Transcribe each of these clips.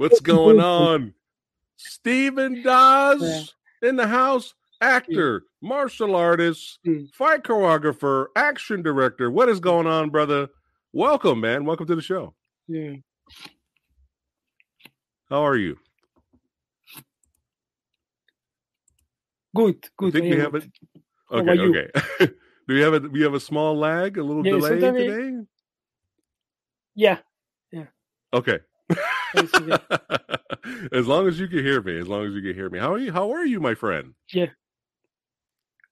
What's going on? Steven Dasz in the house, actor, martial artist, Mm. fight choreographer, action director. What is going on, brother? Welcome, man. Welcome to the show. Yeah. How are you? Good, I good. think I we have it. How Okay, okay. Do we have a we have a small lag, a little Yeah, delay it- today? Yeah. Okay. Okay. as long as you can hear me, as long as you can hear me. How are you? How are you, my friend? Yeah.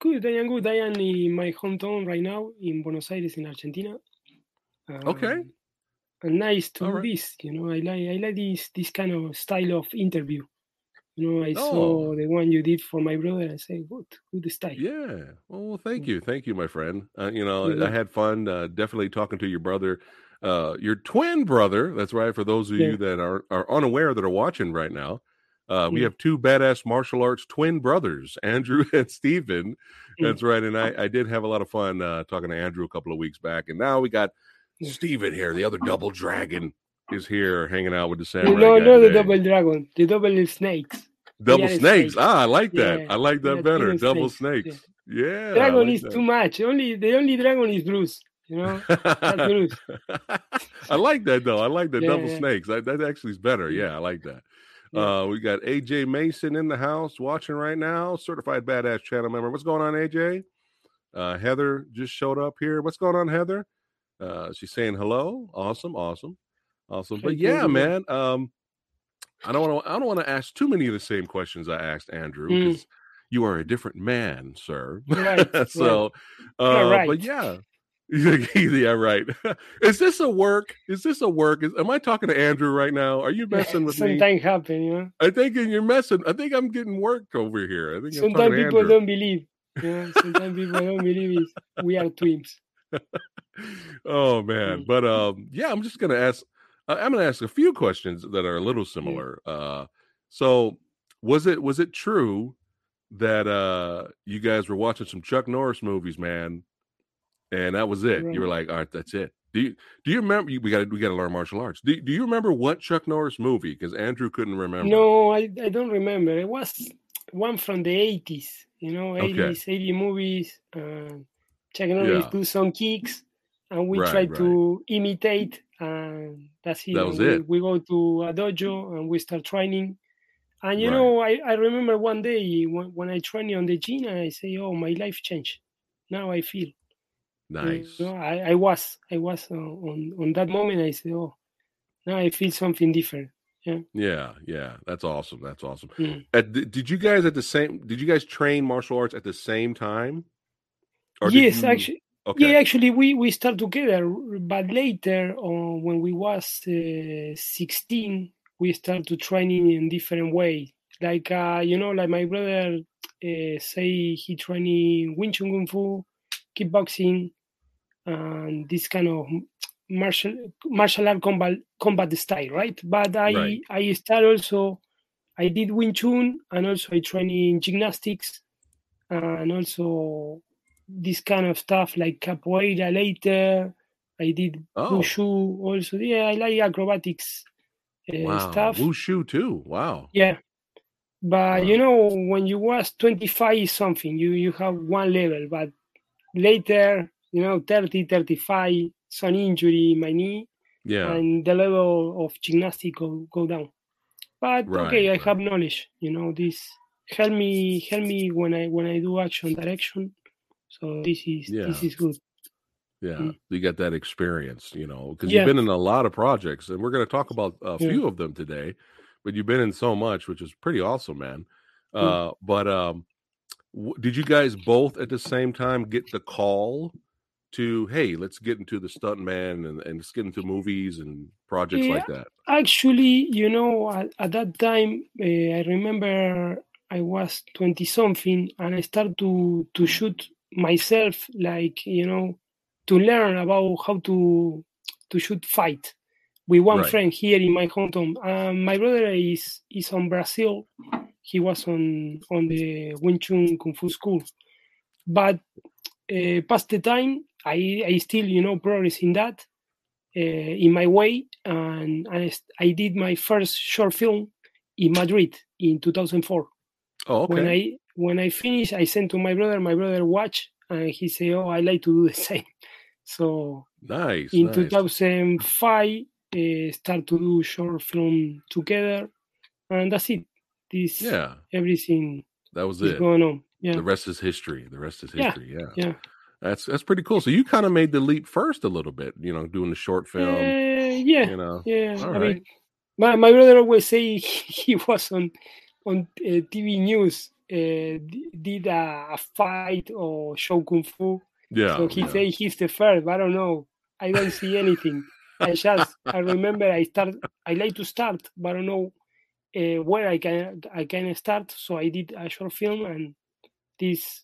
Good. I am good. I am in my hometown right now in Buenos Aires, in Argentina. Okay. Um, And nice to right. this. You know, I like I like this this kind of style of interview. You know, I Oh. saw the one you did for my brother. I say, good, good style. Yeah. Well, thank Mm. you, thank you, my friend. Uh, you know, I Mhm. had fun. Uh, definitely talking to your brother, uh, your twin brother. That's right. For those of Yeah. you that are are unaware that are watching right now, uh, we Mm. have two badass martial arts twin brothers, Andrew and Steven. Mm. That's right. And I, I did have a lot of fun uh, talking to Andrew a couple of weeks back, and now we got Yeah. Steven here. The other double dragon is here, hanging out with the samurai. No, not the double dragon, the double snakes. Double snakes. snakes. Ah, I like that. Yeah, I like that yeah, better. Double snakes, snakes. Yeah. I Dragon like is that. too much. Only the only dragon is Bruce. You know. I like that though. I like the Yeah, double yeah. snakes. That, that actually is better. Yeah. I like that. Yeah. Uh, we got AJ Mason in the house watching right now. Certified badass channel member. What's going on, AJ? Uh, Heather just showed up here. What's going on, Heather? Uh, she's saying hello. Awesome, awesome, awesome. But yeah, man. Um, I don't want to. I don't want to ask too many of the same questions I asked Andrew Mm. because you are a different man, sir. Right, so, uh, right. but yeah. yeah, right. is this a work? Is this a work? Is, am I talking to Andrew right now? Are you messing with me? Sometimes happen, you know. I think you're messing. I think I'm getting worked over here. I think I'm Sometimes people Andrew. don't believe. You know, sometimes people don't believe it. We are twins. oh man but um yeah i'm just gonna ask i'm gonna ask a few questions that are a little similar uh so was it was it true that uh you guys were watching some chuck norris movies man and that was it you were like all right that's it do you do you remember we gotta we gotta learn martial arts do, do you remember what chuck norris movie because andrew couldn't remember No, I, I don't remember. It was one from the 80s, you know, Okay. 80s, 80 movies. Uh, Chuck Norris Yeah. do some kicks, and we Right, try right. to imitate, and that's it. That was we, it. we go to a dojo and we start training. And you know, I, I remember one day when, when I trained on the gym, and I say, "Oh, my life changed. Now I feel." You nice know, I, I was I was uh, on on that moment. I said, "Oh, now I feel something different." yeah yeah yeah. that's awesome that's awesome Mm. At did you guys at the same did you guys train martial arts at the same time yes, you- actually, okay yeah, actually, we we start together, but later, on, when we was uh, sixteen, we start to training in different way. Like uh, you know, like my brother uh, say he training Wing Chun Kung Fu, kickboxing, and this kind of martial martial art combat combat style, right? But I Right. I start also. I did Wing Chun and also I train in gymnastics and also this kind of stuff like capoeira later. I did Oh. wushu also. Yeah, I like acrobatics uh, wow stuff. wushu too wow Yeah, but Wow. you know when you was 25 something you you have one level, but later you know 30, 35 some injury in my knee yeah and the level of gymnastics go, go down. But okay, I Right, have knowledge. You know, this help me help me when I when I do action direction. So this is this is good. yeah Mm. you got that experience you know because Yeah. you've been in a lot of projects and we're going to talk about a Yeah. few of them today but you've been in so much which is pretty awesome man Mm. uh but um w- did you guys both at the same time get the call to hey let's get into the stunt man and, and let's get into movies and projects Yeah. like that Actually, you know, at, at that time, uh, I remember I was twenty something, and I started to to shoot myself, like you know, to learn about how to to shoot fight with one Right. friend here in my hometown. Um, my brother is is on Brazil. He was on on the Wing Chun Kung Fu school, but uh, past the time, I I still you know progress in that. uh, in my way, and, and I did my first short film in Madrid in 2004. Oh, okay. When I when I finished, I sent to my brother. My brother watched, and he said, "Oh, I like to do the same." So nice. in nice. 2005, uh, start to do short film together, and that's it. This Yeah, everything that was is it. going on. Yeah, The rest is history. The rest is Yeah, history. Yeah. yeah. That's that's pretty cool. So you kind of made the leap first a little bit, you know, doing the short film. Uh, yeah, you know. yeah. All I right. mean, my, my brother always say he was on on uh, TV news, uh, did a, a fight or show kung fu. Yeah. so he yeah. say he's the first. But I don't know. I don't see anything. I just I remember I start. I like to start, but I don't know uh, where I can I can start. So I did a short film, and this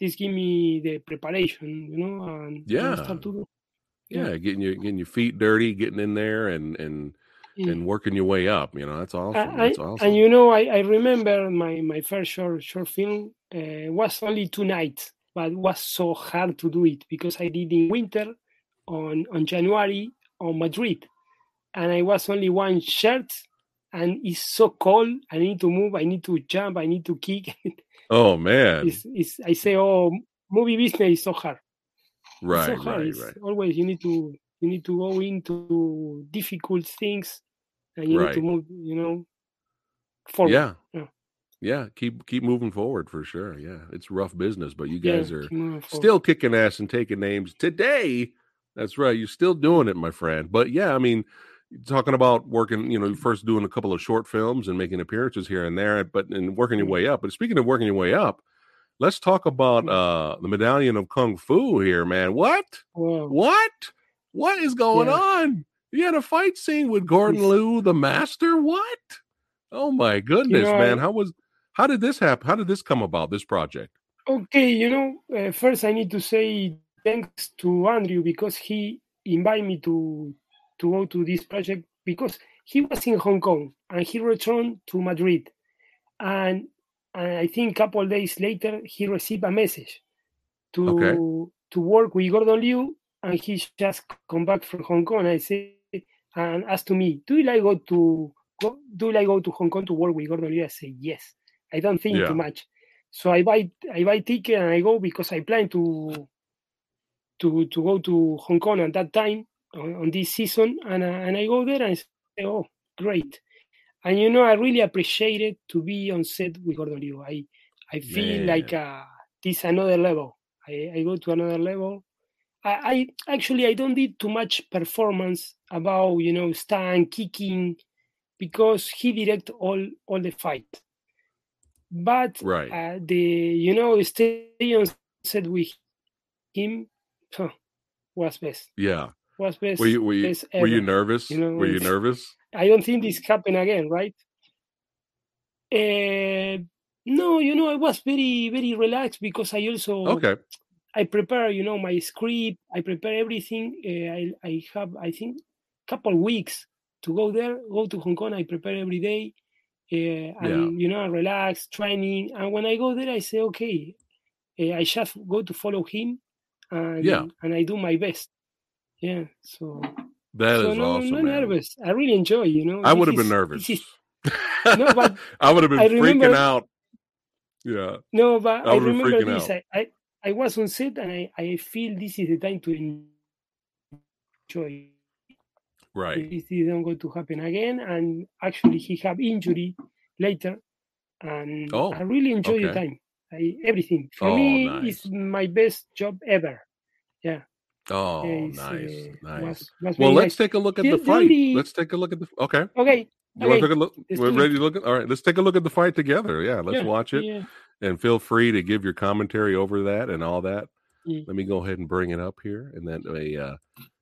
this give me the preparation, you know, and, Yeah. start to do. yeah, getting your getting your feet dirty, getting in there and and Yeah. and working your way up. You know, that's awesome. I, That's awesome. And you know, I, I remember my, my first short short film uh, was only two nights, but was so hard to do it because I did in winter on on January on Madrid, and I was only one shirt, and it's so cold. I need to move. I need to jump. I need to kick. oh man. it's, it's, I say, oh, movie business is so hard. Right, so hard. right, It's right. Always you need to you need to go into difficult things, and you need to move. You know, forward. Yeah. Yeah. Yeah, keep keep moving forward for sure. Yeah, it's rough business, but you Yeah, guys are moving forward. still kicking ass and taking names today. That's right. You're still doing it, my friend. But yeah, I mean, talking about working, you know, first doing a couple of short films and making appearances here and there, but and working your Mhm. way up. But speaking of working your way up, let's talk about Mhm. uh the medallion of kung fu here, man. What? Wow. What? What is going Yeah. on? You had a fight scene with Gordon. Liu, the master. What? Oh my goodness, know, man! How was? How did this happen? How did this come about? This project? Okay, you know, uh, first I need to say thanks to Andrew because he invited me to to go to this project because he was in Hong Kong and he returned to Madrid, and, and I think a couple of days later he received a message to Okay. to work with Gordon Liu, and he just come back from Hong Kong. And I say and asked to me, do you like go to go, do you like go to Hong Kong to work with Gordon Liu? I say yes. I don't think Yeah. too much. So I buy I buy ticket and I go because I plan to to to go to Hong Kong at that time on, on this season, and uh, and I go there and I say, oh, great. And you know, I really appreciate it to be on set with Gordon Liu. I I feel like uh, this another level. I, I go to another level. I, I actually I don't did too much performance about you know stand kicking because he direct all all the fight. But Right. uh, the you know the stadium set with him huh, was best. Yeah. Was best. Were you were you were you nervous? You know, were you nervous? I don't think this happen again, right? Uh, no, you know, I was very, very relaxed because I also Okay. I prepare, you know, my script. I prepare everything. Uh, I I have I think couple weeks to go there, go to Hong Kong. I prepare every day, uh, and you know, I relax, training. And when I go there, I say, okay, uh, I just go to follow him, and Yeah. and I do my best. Yeah, so That is so no, awesome, no nervous. I really enjoy. You know, I would have been nervous. is- No, but I would have been I freaking remember- out. Yeah. No, but I I, remember this. I, I, I was on set and I, I feel this is the time to enjoy. Right. This isn't going to happen again. And actually, he have injury later, and Oh, I really enjoy the time. I, everything for Oh, me nice. is my best job ever. Oh, nice, nice. well, let's nice. take a look at The- the fight. Let's take a look at the. Okay. Okay. You want to take a look? let's We're ready to look at. All right. Let's take a look at the fight together. Yeah. Let's Yeah, watch it, Yeah. and feel free to give your commentary over that and all that. Mm. Let me go ahead and bring it up here, and then a uh,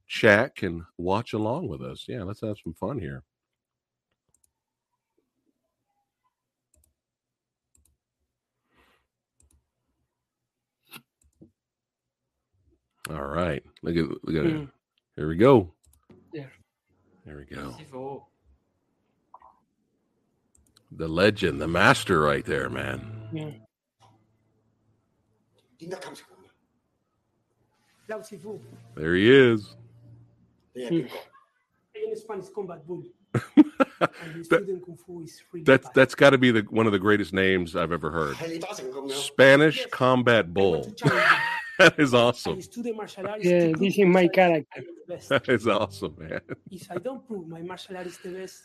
chat can watch along with us. Yeah. Let's have some fun here. All right. Look at we got mm. here we go. Yeah. There we go. The legend, the master right there, man. Yeah. There he is. Hmm. That, that's that's got to be the one of the greatest names I've ever heard. Spanish combat bull that is awesome. Yeah, this is my character. That is awesome, man. If I don't prove my martial art is the best,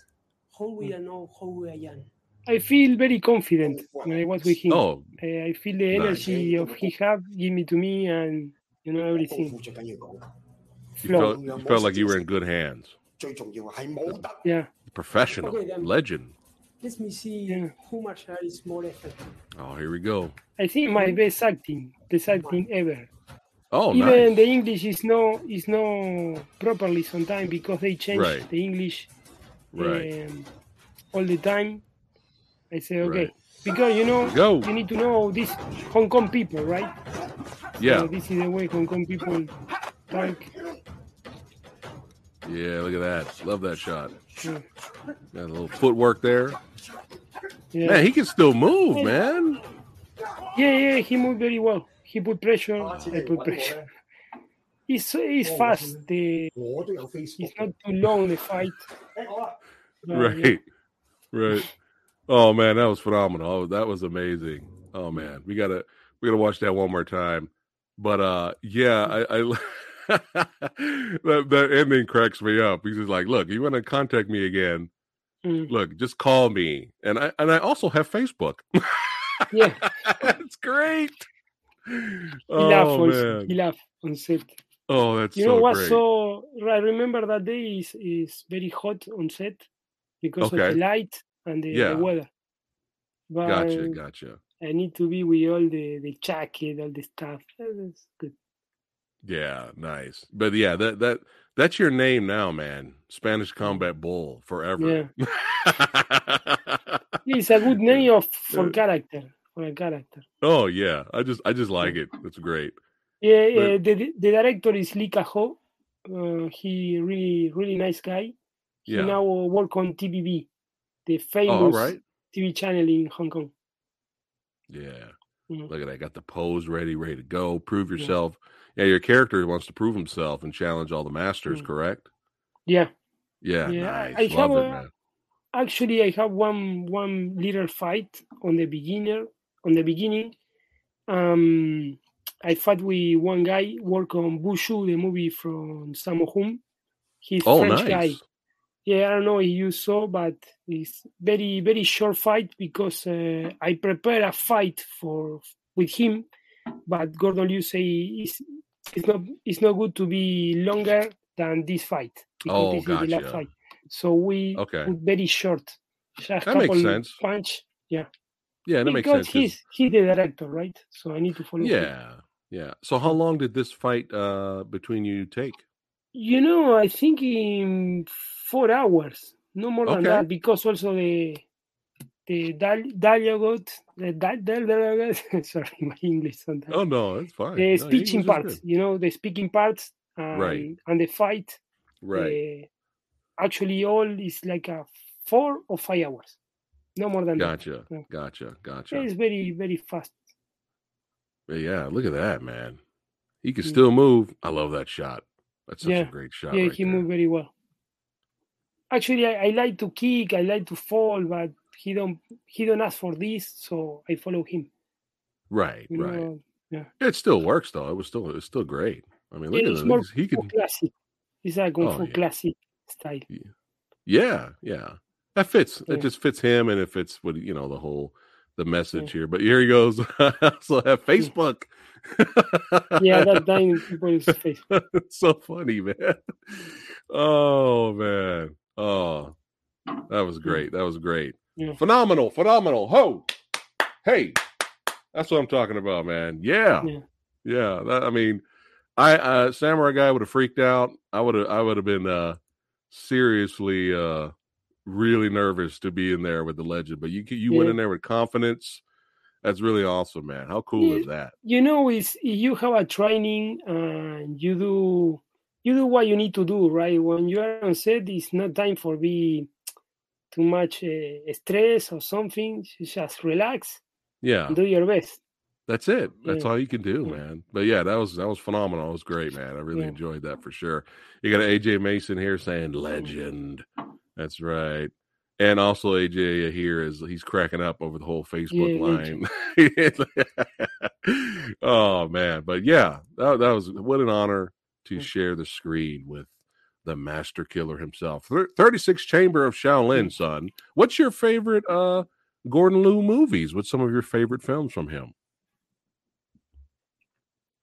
how will I know how I am? I feel very confident when I was with him. Oh, uh, I feel the energy nice. of he have give me to me and you know everything. You felt, you felt like you were in good hands. Yeah. Professional, okay, legend. Let me see yeah. who martial is more effective. Oh, here we go. I think my best acting, best acting ever. Oh, even nice. the English is no is no properly sometimes because they change right. the English right. um, all the time. I say okay right. because you know Go. you need to know this Hong Kong people, right? Yeah. So this is the way Hong Kong people talk. Yeah, look at that. Love that shot. Yeah. Got a little footwork there. Yeah. Man, he can still move, man. Yeah, yeah, he moved very well. He put pressure. He put pressure. He's he's fast. The it's not too long the fight. Right, yeah. right. Oh man, that was phenomenal. Oh, that was amazing. Oh man, we gotta we gotta watch that one more time. But uh, yeah, I. I that, that ending cracks me up. He's just like, "Look, you want to contact me again? Mm. Look, just call me." And I and I also have Facebook. yeah, that's great. He oh, laughed. Man. He laughed on set. Oh, that's you so know what? Great. So I remember that day is is very hot on set because okay. of the light and the, yeah. the weather. But gotcha, gotcha. I need to be with all the the jacket, all the stuff. That's good. Yeah, nice. But yeah, that that that's your name now, man. Spanish Combat Bull forever. Yeah. it's a good name of for character. For a character. Oh yeah. I just I just like it. It's great. Yeah, but, uh, the the director is Lee Ka-ho. Uh, he really really nice guy. He yeah. now work on TVB, the famous oh, right. TV channel in Hong Kong. Yeah. Mm-hmm. Look at that. Got the pose ready, ready to go. Prove yourself. Yeah, yeah your character wants to prove himself and challenge all the masters, mm-hmm. correct? Yeah. Yeah, yeah. nice. I Love have it, man. Actually, I have one one little fight on the beginner on the beginning. Um, I fought with one guy work on Wushu, the movie from Sammo Hung. He's oh, French nice. guy yeah, I don't know if you saw, but it's very very short fight because uh, I prepare a fight for with him, but Gordon Liu say it's it's not it's not good to be longer than this fight because oh, this gotcha. is the last fight. So we okay. put very short. Just that makes sense. Punch, yeah. Yeah, that because makes sense. He's he's the director, right? So I need to follow. Yeah, him. yeah. So how long did this fight uh between you take? You know, I think in four hours, no more than that, because also the the dial- dialogue, the di- dialogue, sorry, my English sometimes. Oh no, it's fine. the No, speaking English parts, you know, the speaking parts and, Right. and the fight. Right. uh, actually, all is like a four or five hours, no more than Gotcha. Yeah. Gotcha. that. Gotcha. It's very very fast. But yeah, look at that, man. He can Mm. still move. I love that shot. That's such Yeah. a great shot. yeah, right he there. moved very well. Actually, I, I like to kick, I like to fall, but he don't he don't ask for this, so I follow him. Right, You right. know, yeah. It still works though. It was still it's still great. I mean, look Yeah, at more He's- He classic. It's a kung Oh, fu yeah. classic style. Yeah, yeah. That fits. Yeah. It just fits him and it fits what you know, the whole the message here. But here he goes. I also have Facebook. Yeah, that time people use face. so funny, man. Oh man. Oh, that was great. That was great. Yeah. Phenomenal, phenomenal. Ho, hey, that's what I'm talking about, man. Yeah, Yeah. yeah. That, I mean, I uh, samurai guy would have freaked out. I would have. I would have been uh, seriously, uh, really nervous to be in there with the legend. But you you went in there with confidence. That's really awesome, man. How cool Yeah. is that? You know, is you have a training and you do you do what you need to do, right? When you are on set, it's not time for be too much uh, stress or something. Just relax Yeah, do your best. That's it. That's Yeah. all you can do, Yeah. man. But yeah, that was that was phenomenal. It was great, man. I really Yeah. enjoyed that for sure. You got AJ Mason here saying legend. That's right. And also AJ here is he's cracking up over the whole Facebook line. oh man, but yeah, that, that was what an honor to share the screen with the master killer himself. 36 Chamber of Shaolin, son. What's your favorite uh Gordon Liu movies? What's some of your favorite films from him?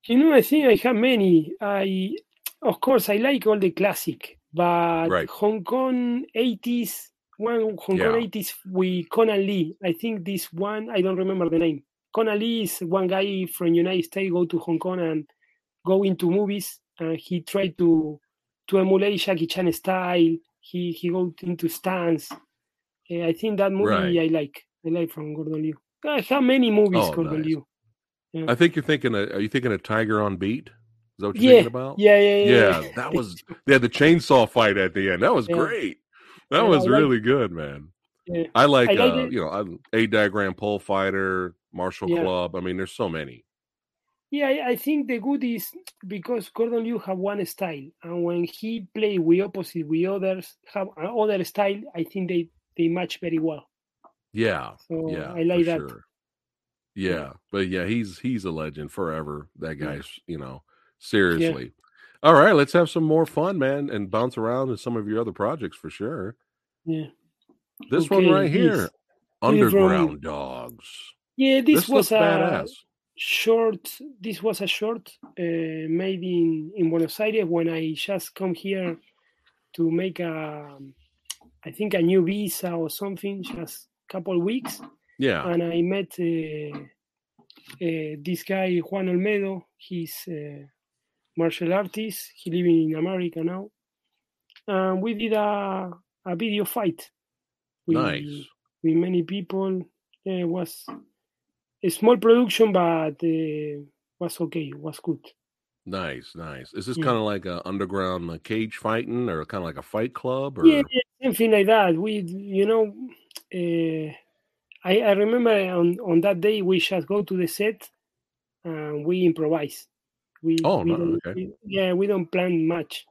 You know, I think I have many. I, of course, I like all the classic, but Right. Hong Kong 80s, one Hong Yeah. Kong 80s with Conan Lee. I think this one, I don't remember the name. Conan Lee is one guy from United States go to Hong Kong and go into movies. And he tried to to emulate Jackie Chan style. He he goes into stance. Eh, I think that movie Right. I like. I like from Gordon Liu. I have many movies Oh, Gordon nice. Liu. I think you're thinking. Of, are you thinking of Tiger on Beat? Is that what you're Yeah, thinking about? Yeah, yeah, yeah. Yeah, that was they had the chainsaw fight at the end. That was Yeah. great. That Yeah, was like- really good, man. Yeah. I like, I like uh, you know, Eight Diagram Pole Fighter, martial Yeah. Club. I mean, there's so many. Yeah, I- think the good is because Gordon Liu have one style, and when he play with opposite with others have another style, I think they they match very well. Yeah, So yeah, I like that. sure. Yeah, but yeah, he's he's a legend forever. That Yeah. guy's, you know, seriously. All right, let's have some more fun, man, and bounce around in some of your other projects for sure. Yeah, This one Okay, right here, this- Underground Dogs. yeah. This, This, was a badass. Short. This was a short uh, made in in Buenos Aires when I just come here to make a, I think a new visa or something, just a couple weeks. Yeah, and I met uh, uh, this guy Juan Olmedo. He's a martial artist. He living in America now, and we did a a video fight. with, nice. with many people. It was a small production, but uh, was okay. Was good. Nice, nice. Is this Yeah. kind of like a underground uh, cage fighting, or kind of like a fight club, or Yeah, yeah, something like that. We, you know, uh, I, I remember on, on that day we just go to the set and we improvise. We, Oh, we no, okay. we- yeah, we don't plan much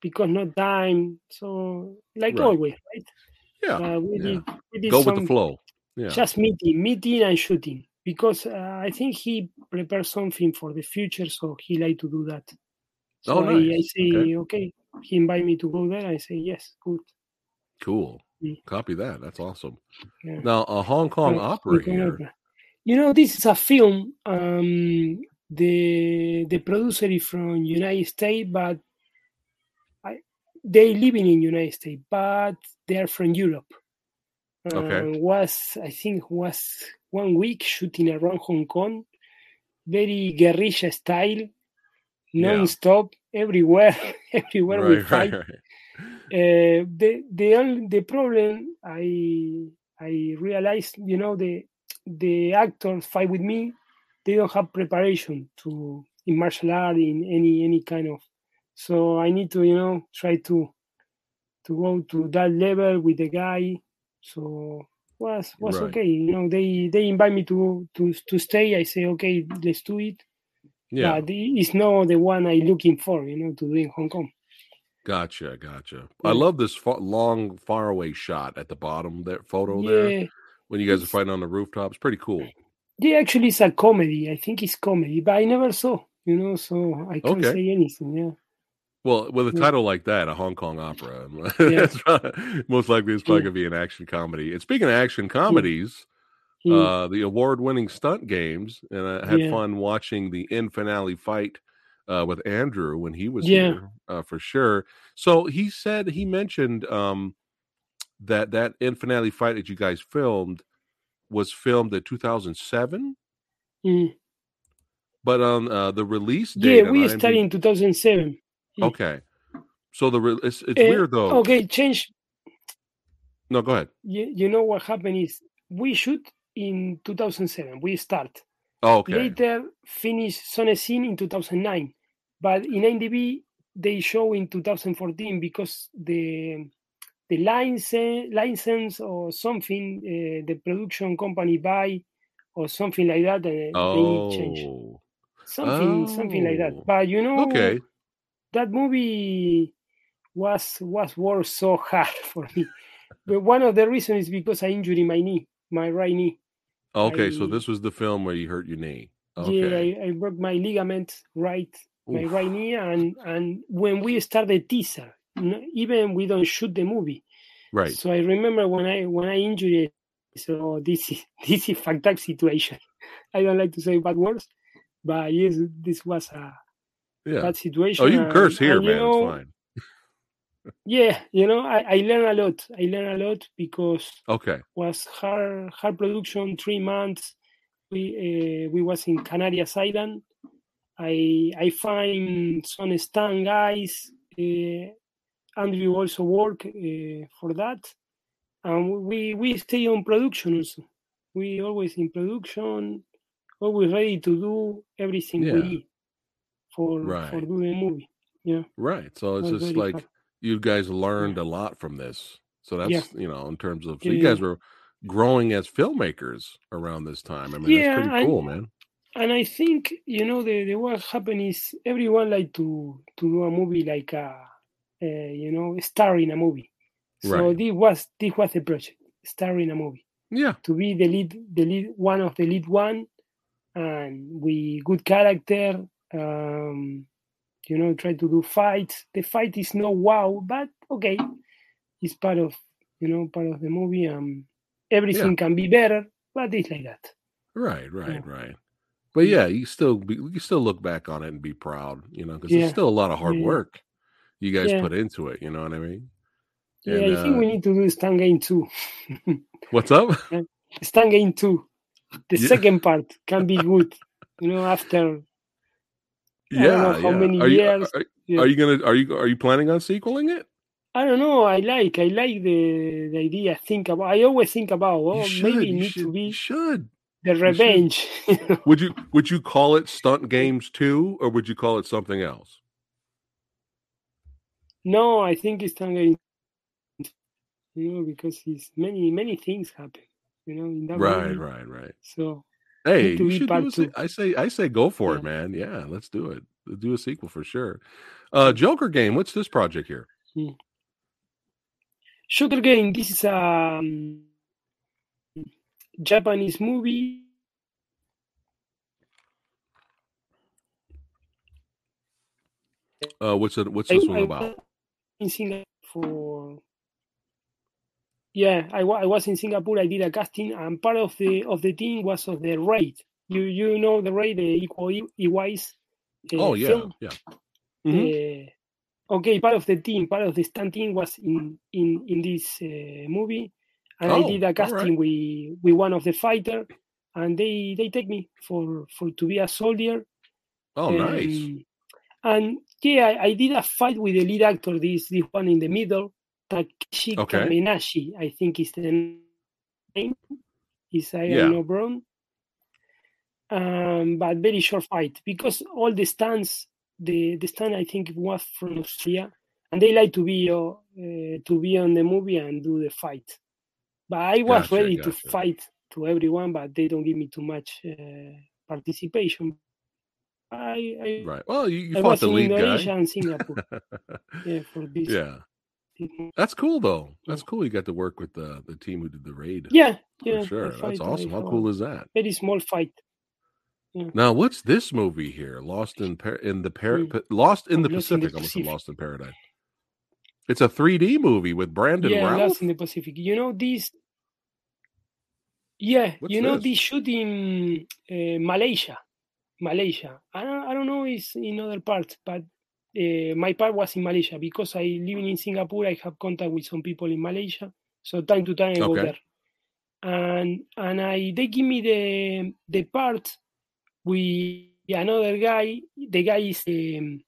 because no time. So like Right. always, right? yeah, Uh, we yeah. did we did go with the flow. Yeah, just meeting, meeting and shooting because uh, I think he prepared something for the future, so he like to do that. So Oh, I, I say Okay. okay. He invite me to go there. I say yes, good. cool. Mm. Copy that. That's awesome. Yeah. Now, a Hong Kong opera here. opera. You know, this is a film. Um, the the producer is from United States, but I, they living in United States, but they are from Europe. Okay. Uh, was I think was one week shooting around Hong Kong, very guerrilla style, non-stop, everywhere, everywhere we fight. right, right. Uh, the the only the problem I I realized, you know, the the actors fight with me, they don't have preparation to in martial art in any any kind of. So I need to, you know, try to to go to that level with the guy. So was was Right. okay. You know, they they invite me to to to stay. I say okay, let's do it. Yeah, But it's not the one I'm looking for, you know, to do in Hong Kong. gotcha, gotcha. I love this long, faraway shot at the bottom. That photo there when you guys are fighting on the rooftop. It's pretty cool. Yeah, actually, it's a comedy. I think it's comedy, but I never saw, you know, so I can't Okay. say anything. Yeah, Well, with a title like that, a Hong Kong opera, Yeah. probably- most likely it's probably gonna be an action comedy. And speaking of action comedies, uh, the award-winning stunt games, and I had Yeah. fun watching the end finale fight uh, with Andrew when he was here uh, for sure. So he said he mentioned um, that that end finale fight that you guys filmed was filmed in 2007, mm. but on uh, the release date, yeah, we started in 2007. Okay, so the re- it's, it's Eh, weird though. Okay, change. No, go ahead. You, you know what happened is we shoot in 2007. We start Oh, okay, later finish Sone Scene in 2009, but in IMDb they show in 2014 because the the license license or something uh, the production company buy or something like that, and oh. they change. Something, oh. something like that. Oh. But you know, Okay. That movie was was worked so hard for me. But one of the reasons is because I injured my knee, my right knee. Okay. so this was the film where you hurt your knee. Yeah, I, I broke my ligament right, my right knee, and and when we start the teaser, even we don't shoot the movie. Right. So I remember when I when I injured it. So this is this is fucked up situation. I don't like to say bad words, but yes, this was a Yeah. bad situation. Oh, you can and- curse here, and, man. know, it's fine. Yeah, you know, I, I learned a lot. I learned a lot because Okay. was hard hard production. Three months. We uh, we was in Canarias Island. I I find some stand guys. Uh, Andrew also work uh, for that, and we we stay on production also. We always in production, always ready to do everything Yeah. we need for for Right. the movie. Yeah, Right. So it's just like you guys learned a lot from this. So that's Yeah. you know, in terms of so Yeah, you yeah. guys were growing as filmmakers around this time. I mean, Yeah, that's pretty cool, man. and I think you know the, the what happened is everyone like to to do a movie like a, uh, you know star in a movie. So Right. this was this was the project, star in a movie, Yeah. to be the lead the lead one of the lead one, and we good character. Um, you know, try to do fights. The fight is no wow, but okay, it's part of you know part of the movie. Um, everything can be better, but it's like that. Right, right, Yeah. right. But yeah, you still be, you still look back on it and be proud, you know, because Yeah. it's still a lot of hard Yeah. work you guys Yeah. put into it. You know what I mean? Yeah, And, I think uh, we need to do stand game two. What's up? stand game two. The Yeah. second part can be good. You know, after Know how many are you, years. Are, Yeah. are you gonna? Are you? Are you planning on sequeling it? I don't know. I like I like the the idea. Think about. I always think about. Oh, should. maybe it you need should. to be should. the should. revenge. Would you? Would you call it Stunt Games Two, or would you call it something else? no, I think it's stand game. You know, because it's many many things happen. You know, in that Right, movie. right, right. So Hey, you should do a two. I say, I say, go for it, man. Yeah, let's do it. Let's do a sequel for sure. Uh, Joker game. What's this project here? Joker Game. This is a um, Japanese movie. Uh, what's it? What's I, this one I about? in Singapore for yeah, I, I was in Singapore. I did a casting, and part of the of the team was of the raid. You you know the raid, the Iko Uwais. Uh, Oh yeah, film? yeah. Mhm. Uh, okay, part of the team, part of the stunt team was in in in this uh, movie, and I Oh, did a casting right. with with one of the fighter, and they they take me for for to be a soldier. Oh, nice. Um, and yeah, I, I did a fight with the lead actor, this this one in the middle, Takeshi Okay. Kamenashi, I think is the name. Is I Yeah. wrong. Um, but very short fight because all the stands, the the stand I think was from Austria, and they like to be uh, uh, to be on the movie and do the fight. But I was Gotcha, ready to fight to everyone, but they don't give me too much uh, participation. I, I Right. Well, you, you I fought was the in lead Indonesia guy. and Singapore. yeah, for this. yeah, that's cool though. That's cool. You got to work with the the team who did the raid. Yeah, yeah. Sure. That's awesome. How cool is that? Very small fight. Now, what's this movie here? Lost in Par- in the Par- Mm. Pa- Lost in the Lost in the Pacific. Almost Pacific. Lost in Paradise. It's a 3D movie with Brandon yeah, Routh. Lost in the Pacific. You know this. Yeah, What's you know this? this shoot in uh, Malaysia. Malaysia. I don't, I don't know it's in other parts, but uh, my part was in Malaysia because I living in Singapore. I have contact with some people in Malaysia, so time to time I go there. And and I they give me the the part with another guy. The guy is um,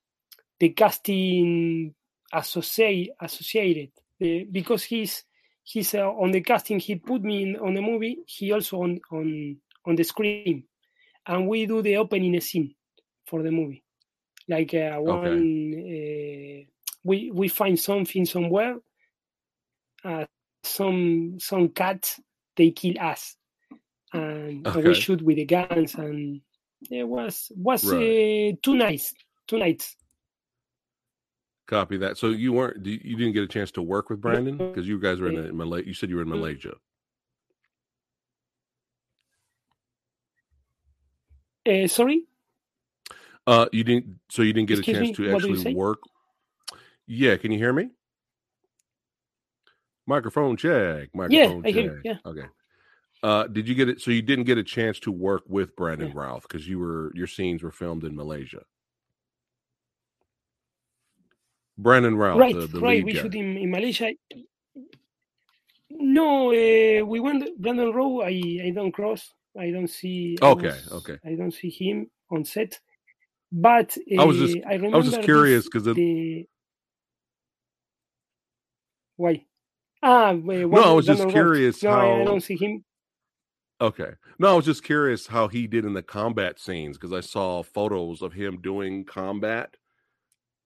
the casting associate associated uh, because he's he's uh, on the casting. He put me in, on the movie. He also on on on the screen, and we do the opening scene for the movie. Like uh, one, uh, we we find something somewhere. Uh, some some cats they kill us, and and we shoot with the guns, and it was was Right. uh, two nights, two nights. Copy that. So you weren't you didn't get a chance to work with Brandon because you guys were in, in Malay. You said you were in Mm. Malaysia. Uh, sorry, Uh, you didn't. So you didn't get Excuse a chance me, to what do you actually work. Yeah, can you hear me? Microphone check. Microphone I you, check. yeah. Okay. Uh, did you get it? So you didn't get a chance to work with Brandon Routh because you were your scenes were filmed in Malaysia. Brandon Routh, right, the, the right. We guy. shoot in, in Malaysia. No, uh, we went Brandon Rowe. I I don't cross. I don't see. I Okay, was- okay. I don't see him on set. But uh, I was just- I remember I was just curious because it, the why. Ah, wait, no, I was just curious No, I, I don't see him. Okay. No, I was just curious how he did in the combat scenes because I saw photos of him doing combat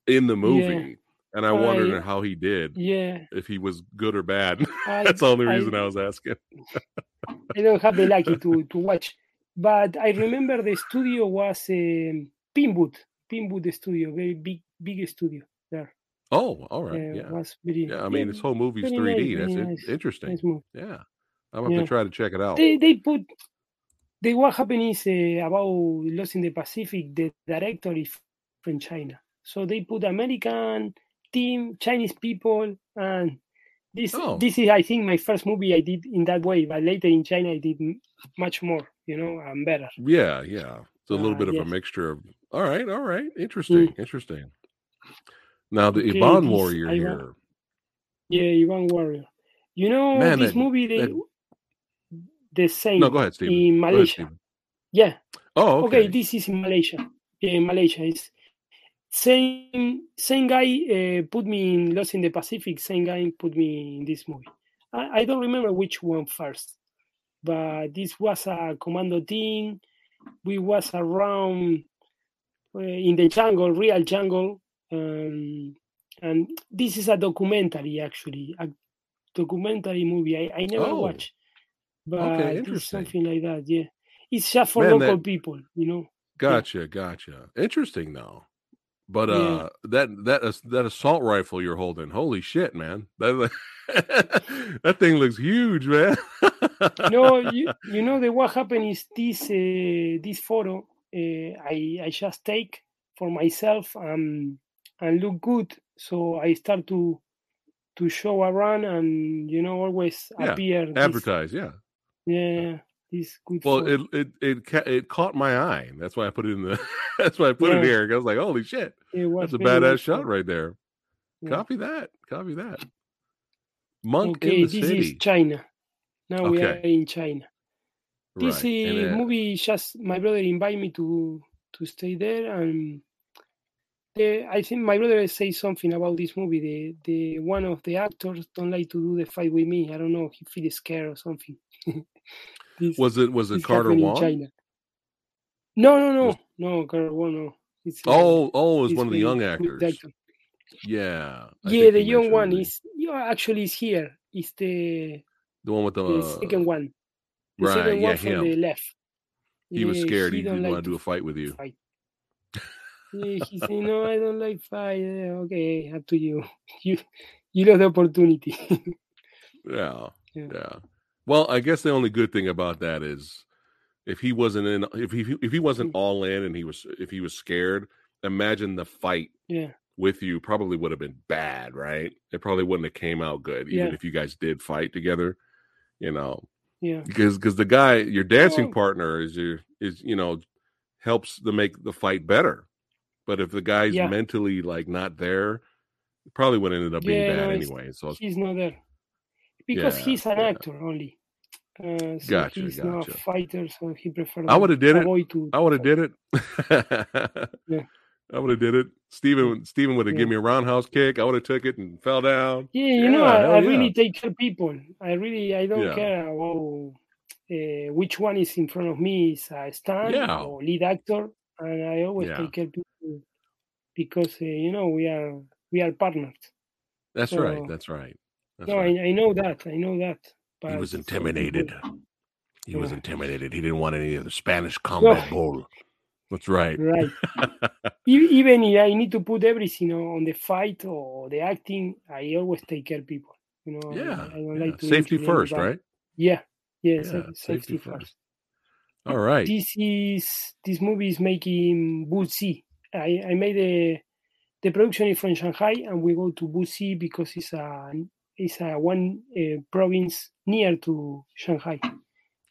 in the movie, and I wondered I- how he did, Yeah, if he was good or bad. I, That's the only I- reason I, was asking. I don't have the lucky to to watch, but I remember the studio was um, Pinewood, Pinewood Studio, very big big studio there. Oh, all right. Uh, Yeah. was very. Yeah. I mean, this whole movie's very 3D. nice, That's nice, interesting. nice movie. Yeah. I'm going to try to check it out. They they put. They what happened is uh, about Lost in the Pacific. The director is from China, so they put American team, Chinese people, and this Oh. this is I think my first movie I did in that way. But later in China I did much more, you know, and better. Yeah. Yeah. It's a little Uh, bit of a mixture of. All right. All right. Interesting. Interesting. Now, the Okay, Iban warrior I wa- here. Yeah, Iban Warrior. You know Man, this that- movie they that- the same No, go ahead, Steven. in Go ahead, Malaysia. Yeah. Oh, Okay. okay. this is in Malaysia. Yeah, in Malaysia. It's same same guy uh, put me in Lost in the Pacific. Same guy put me in this movie. I, I don't remember which one first, but this was a commando team. We was around uh, in the jungle, real jungle, um, and this is a documentary actually, a documentary movie. I, I never Oh. watched, but Okay, it's something like that. Yeah, it's just for Man, local that- people, you know. Gotcha, gotcha. Interesting though. But Yeah. uh that that that assault rifle you're holding, holy shit, man. That that thing looks huge, man. no, you, you know the what happened is this uh, this photo uh, I I just take for myself um, and look good, so I start to to show around and you know always Yeah, appear this- advertise, yeah. yeah, this good. Well, it it it ca- it caught my eye. That's why I put it in the that's why I put it Yeah. here. I was like, holy shit. It That's a badass shot right there. Yeah. Copy that. Copy that. Monk Okay, in the this city. is China. Now we are in China. This right. uh, uh, movie just my brother invited me to to stay there and the, I think my brother say something about this movie. The the one of the actors don't like to do the fight with me. I don't know. He feels scared or something. this, was it was it Carter Wong? China. No, no, no, Was- no. Carter Wong, no. It's, uh, Oh, oh, was one of the young actors. Yeah. I Yeah, the you young one is. Yeah, actually, is here. Is the the one with the, the second one. The right, second yeah, one from him. the left. He was scared. He, don't didn't like want to do a fight with you. fight. Yeah, he said, "No, I don't like fight." Yeah, okay, up to you. You you lost the opportunity. Yeah, Yeah. Well, I guess the only good thing about that is if he wasn't in, if he if he wasn't Mm. all in, and he was if he was scared, imagine the fight yeah, with you probably would have been bad, right? It probably wouldn't have came out good, even Yeah. if you guys did fight together. You know, yeah, because because the guy, your dancing partner, is your is you know helps to make the fight better. But if the guy's Yeah. mentally like not there, probably would have ended up being Yeah, bad no, anyway. So he's not there because Yeah, he's an yeah. actor only. Uh, so Gotcha, he's not a fighter, so he prefers. I woulda did it. To, I would have did it. Yeah. I would have did it. Steven Steven would have Yeah. given me a roundhouse kick. I would have took it and fell down. Yeah, you know, Yeah, I, hell I yeah. really take care of people. I really, I don't care about uh, which one is in front of me is a stand Yeah. or lead actor, and I always take care of people because uh, you know we are we are partners. That's right. That's right. That's no, right. I, I know that. I know that. But he was intimidated. He was intimidated. He didn't want any of the Spanish combat bull. That's right. right. Even if I need to put everything on the fight or the acting, I always take care people. You know, Yeah. I, don't yeah. like to Safety first, anybody. right? Yeah, yeah, Yeah, safety safety, first. first. All right. This is this movie is making Buzi. I, I made the the production is from Shanghai, and we go to Buzi because it's a it's a one uh, province near to Shanghai.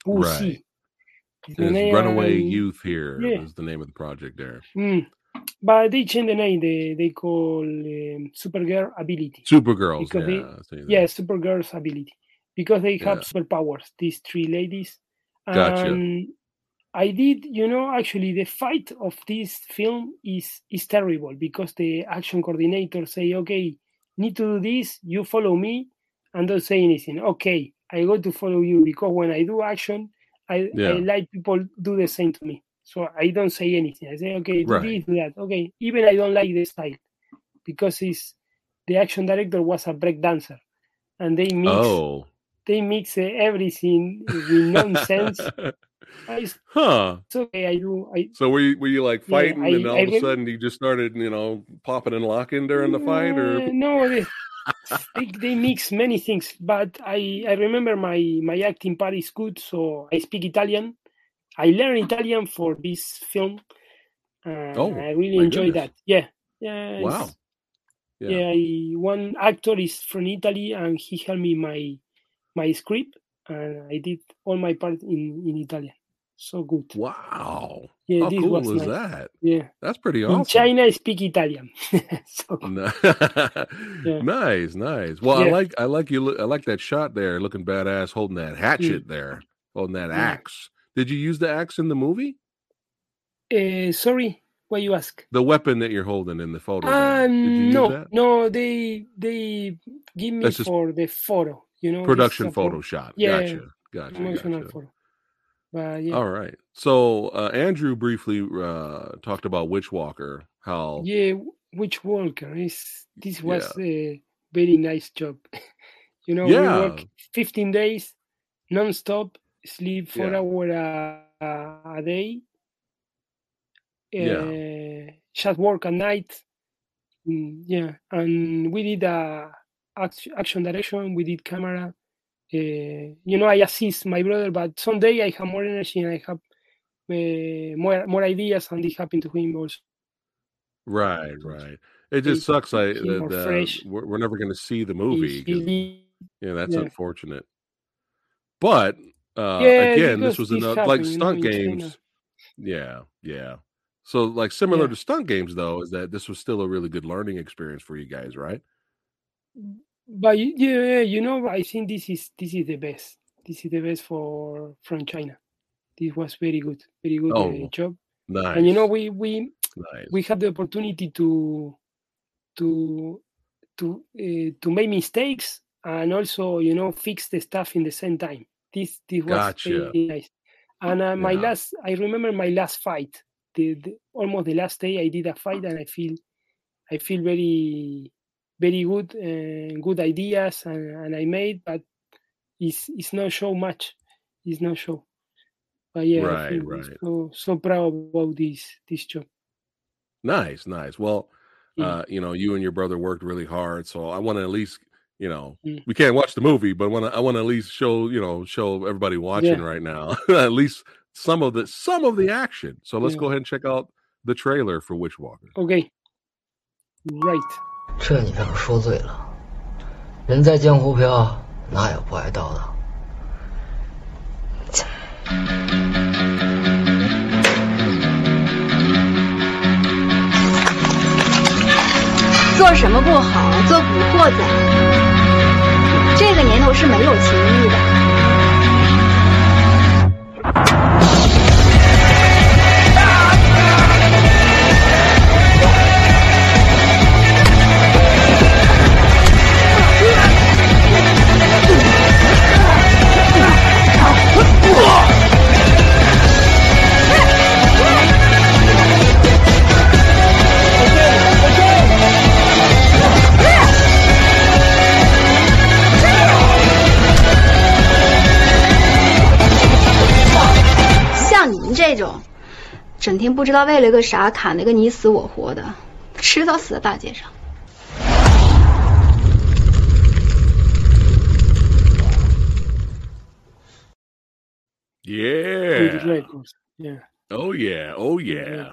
Buzi. Right. Is the It's Runaway and- Youth here yeah. is the name of the project there. Mm. But they change the name. They they call um, Supergirl ability. Supergirls. Because they- yeah. Yeah, Supergirl's ability because they have Yeah. superpowers. These three ladies. Gotcha. And I did, you know, actually the fight of this film is is terrible because the action coordinator say, okay, need to do this. You follow me, and don't say anything. Okay, I go to follow you because when I do action, I, Yeah. I like people do the same to me. So I don't say anything. I say, okay, do Right. this, do that. Okay, even I don't like the style because it's the action director was a break dancer, and they mix Oh. they mix everything with nonsense. I- It's huh. okay. I do. I So were you were you like Yeah, fighting I- and all I of a sudden you just started, you know, popping and locking during the fight or Uh, no, they, they, they mix many things. But I I remember my my acting part is good, so I speak Italian. I learned Italian for this film. Uh, Oh, I really enjoy that. Yeah, yeah. Wow. Yeah. Yeah, I, one actor is from Italy, and he helped me my my script, and I did all my part in in Italian. So good. Wow. Yeah, How this cool was is nice. that? Yeah. That's pretty awesome. In. China, I speak Italian. so Yeah. Nice, nice. Well, I like I like you I like that shot there, looking badass, holding that hatchet there, holding that Mm. Yeah. axe. Did you use the axe in the movie? uh, sorry, what you ask? The weapon that you're holding in the photo. There. Did you use no, no, they they give me just for the photo. You know, Production a pro- photo shot. Yeah, Gotcha. Gotcha. gotcha. yeah, All right. So uh, Andrew briefly uh, talked about Witchwalker. How yeah, Witchwalker is this was a very nice job. you know, we Yeah. work 15 days non-stop, sleep four Yeah. hours a, a day. Yeah. Uh, just work at night. Mm, yeah, and we did a action direction. We did camera. Uh, you know, I assist my brother, but someday I have more energy and I have uh, more more ideas, and this happened to him also. right, right. It just sucks. I that uh, we're, we're never going to see the movie. movie. 'cause, really- yeah, that's yeah. unfortunate. But uh, Yeah, again, this was enough. Like happened, you know, stunt games. Yeah, yeah. So like similar Yeah. to stunt games, though, is that this was still a really good learning experience for you guys, right? But yeah, you know, I think this is this is the best. This is the best for from China. This was very good, very good uh, Oh, job. Nice. And you know, we we nice. we had the opportunity to to to uh, to make mistakes and also you know fix the stuff in the same time. This this was Gotcha. very nice. And uh, my Yeah. last, I remember my last fight. The, the almost the last day I did a fight, and I feel I feel very very good and good ideas, and, and I made, but it's it's not show much. It's not show. But yeah, I Right, feel right. so so proud about this this job. Nice, nice. Well, Yeah. uh, you know, you and your brother worked really hard, so I want to at least, you know, Mm. we can't watch the movie, but want to I want to at least show, you know, show everybody watching Yeah. right now at least some of the some of the action. So let's Yeah. go ahead and check out the trailer for Witchwalker. Okay. Right. 这你倒是说对了，人在江湖飘，哪有不挨刀的？做什么不好？做古惑仔。这个年头是没有情义的。天不知道为了个啥砍得个你死我活的，迟早死在大街上。Yeah. Yeah, Oh yeah. Oh yeah.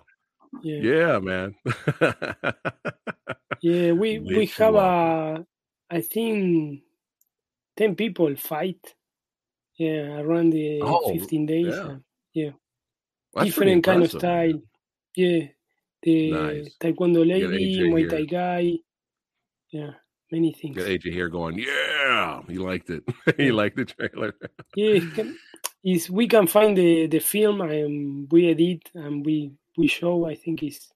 yeah, Yeah, man. yeah. We we have a, I think, ten people fight. Yeah, around the Oh, fifteen days. yeah. yeah, That's different kind of style. Yeah, the Nice. taekwondo lady, Muay. Thai guy. Yeah, many things. Got AJ here going, yeah. He liked it. he liked the trailer. Yeah, is we can find the the film and we edit and we we show. I think is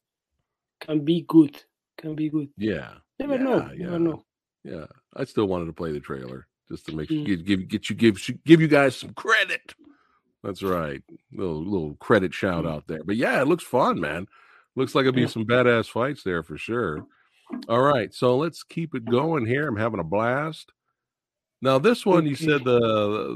can be good. Can be good. Yeah. Never yeah, know. Yeah. Never know. Yeah. I still wanted to play the trailer just to make Mm. give, give get you give give you guys some credit. That's right. Little little credit shout Mm. out there. But yeah, it looks fun, man. Looks like it'll be some badass fights there for sure. All right, so let's keep it going here. I'm having a blast. Now this one, you said the,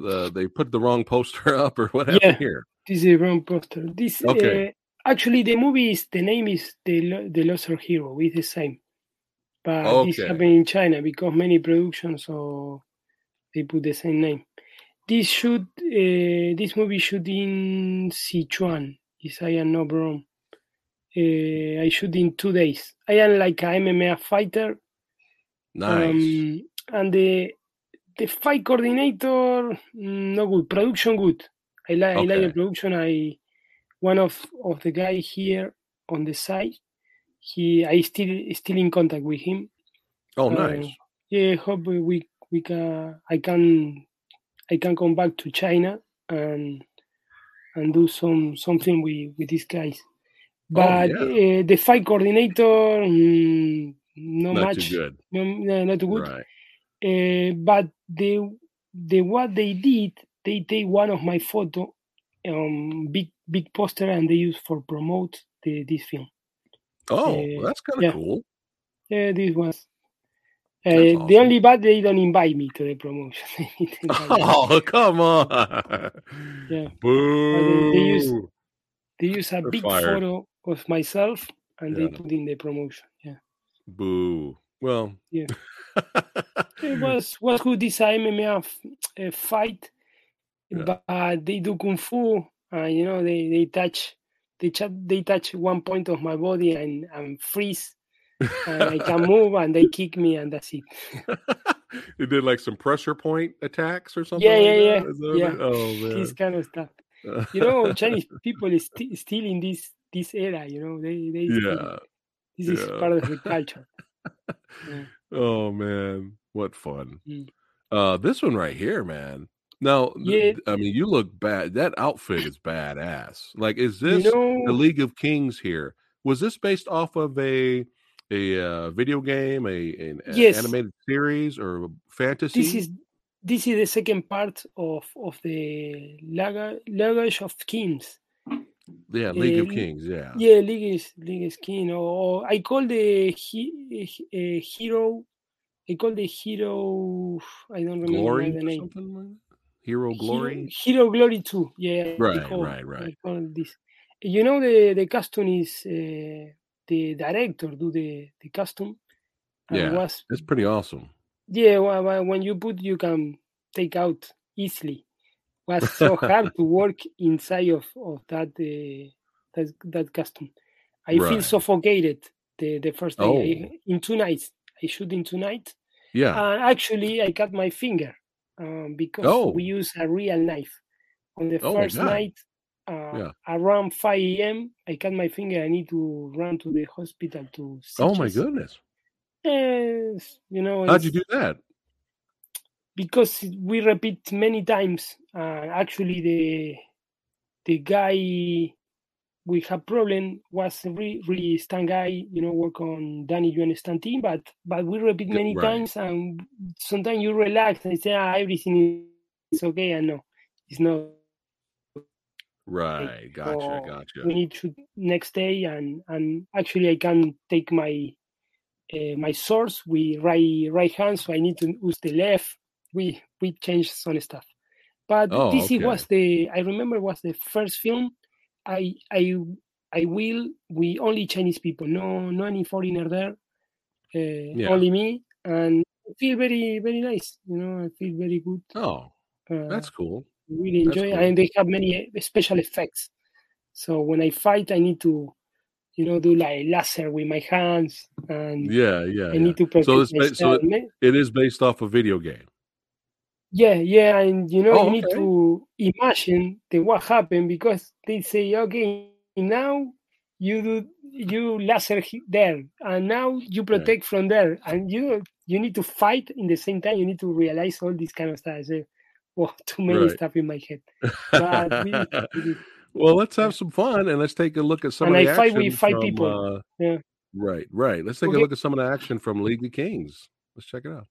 the they put the wrong poster up, or what happened Yeah. here? This is a wrong poster. This Okay. uh, actually the movie is the name is the the Loser Hero. It's the same, but this Okay. happened in China because many productions so they put the same name. This shoot uh, this movie shoot in Sichuan. If I am not wrong, uh, I shoot in two days. I am like a MMA fighter, Nice. um, and the the fight coordinator mm, no good. Production good. I like I like the production. I one of of the guy here on the side. He I still still in contact with him. oh, uh, nice. Yeah, hope we, we can I can I can come back to China and and do some something with with these guys. But Oh, yeah. uh, the fight coordinator, mm, not, Not much. good. No, no, not too good. Right. Uh, but the the what they did, they take one of my photo, um, big big poster, and they use for promote the this film. Oh, Uh, that's kind of yeah. cool. Yeah, this was. Uh, That's The only bad they don't invite me to the promotion. They didn't invite me. Oh, come on. Yeah. Boo. they use- They use a They're big fired. photo of myself and they put in the promotion. Yeah, Boo. Well, Yeah. it was was good. This MMA f- uh, fight, Yeah. but uh, they do kung fu. Uh, you know, they they touch they ch- they touch one point of my body and and freeze, and I can move, and they kick me, and that's it. you did like some pressure point attacks or something. Yeah, yeah, that? yeah, yeah. Oh man. This kind of stuff. You know, Chinese people is sti- still in this this era. You know, they they yeah. this is yeah. part of the culture. Yeah. Oh man, what fun. Mm. Uh this one right here, man. Now, Yeah. I mean, you look bad. That outfit is badass. Like, is You this the League of Kings here? Was this based off of a a uh, video game, a an Yes. animated series, or fantasy? this is this is the second part of of the Laga- Luggage of Kings. yeah, League of uh, Kings. Yeah, Yeah, League is League is King. Or, or I call the he, uh, hero. I call the hero. I don't remember Glory the name. like that? Hero Hero, Glory. Hero Glory Two. Yeah, Right, call- right, right. this. You know the the costume is uh, the director do the the costume. and Yeah, was It's pretty awesome. Yeah, wh- when you put, you can take out easily. Was so hard to work inside of of that uh, that that custom. I feel Right. suffocated the the first day. Oh. I, in two nights, I shoot in two nights, Yeah. and actually I cut my finger um, because Oh. we use a real knife. On the Oh first night, uh, Yeah. around five a.m., I cut my finger. I need to run to the hospital to. oh my goodness. Yes, you know. How'd you do that? because we repeat many times uh, actually the the guy we have problem was really, really stand guy you know work on danny you understand team but but we repeat many right. times and sometimes you relax and say ah, everything is okay and no it's not Right. Gotcha. or Gotcha. we need to next day and and actually i can take my uh, my source with right right hand so i need to use the left we we changed some stuff but Oh, this okay. was the i remember was the first film i i I will we only Chinese people, no no any foreigner there, uh, Yeah. only me, and I feel very very nice. You know, I feel very good. Oh, Uh, that's cool. Really enjoy, it, and they have many uh, special effects. So when I fight, I need to, you know, do like laser with my hands, and Yeah, yeah. I yeah. need to protect So it's ba- so it, it is based off a video game. Yeah, yeah, and you know Oh, you need to imagine the what happened because they say, okay, now you do you laser there, and now you protect from there, and you you need to fight in the same time. You need to realize all these kind of stuff. Well, too many Right. stuff in my head. But really, really, well, let's have some fun and let's take a look at some And of the I fight action five from, people. uh, Yeah. Right, right. Let's take a look at some of the action from League of Kings. Let's check it out.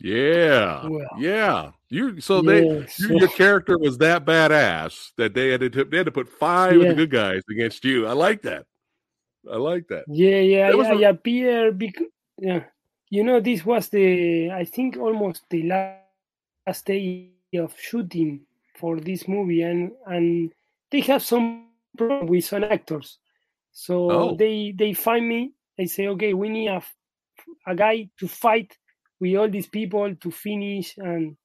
Yeah, Well. yeah. You so they yeah, your, so- your character was that badass that they had to they had to put five of the good guys against you. I like that. I like that. Yeah, yeah, That a- I appear because yeah, you know, this was the I think almost the last day of shooting for this movie, and and they have some problem with some actors, so Oh. they they find me. They say, okay, we need a, a guy to fight with all these people to finish, and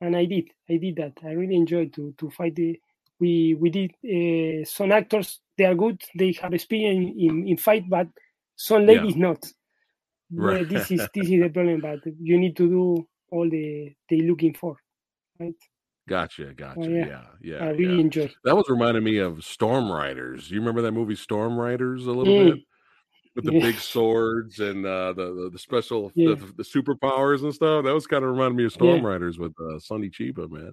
and I did, I did that. I really enjoyed to to fight the. We we did uh, some actors. They are good. They have experience in, in fight, but some Yeah. ladies not. Yeah, Right. this is this is the problem. But you need to do all the they looking for. Right. Gotcha, gotcha. Oh, yeah. yeah, yeah. I really yeah. enjoy. That was reminding me of Storm Riders. You remember that movie Storm Riders a little Mm. bit with the Yeah. big swords and uh, the, the special Yeah. the, the superpowers and stuff. That was kind of reminding me of Storm Yeah. Riders with uh, Sonny Chiba, man.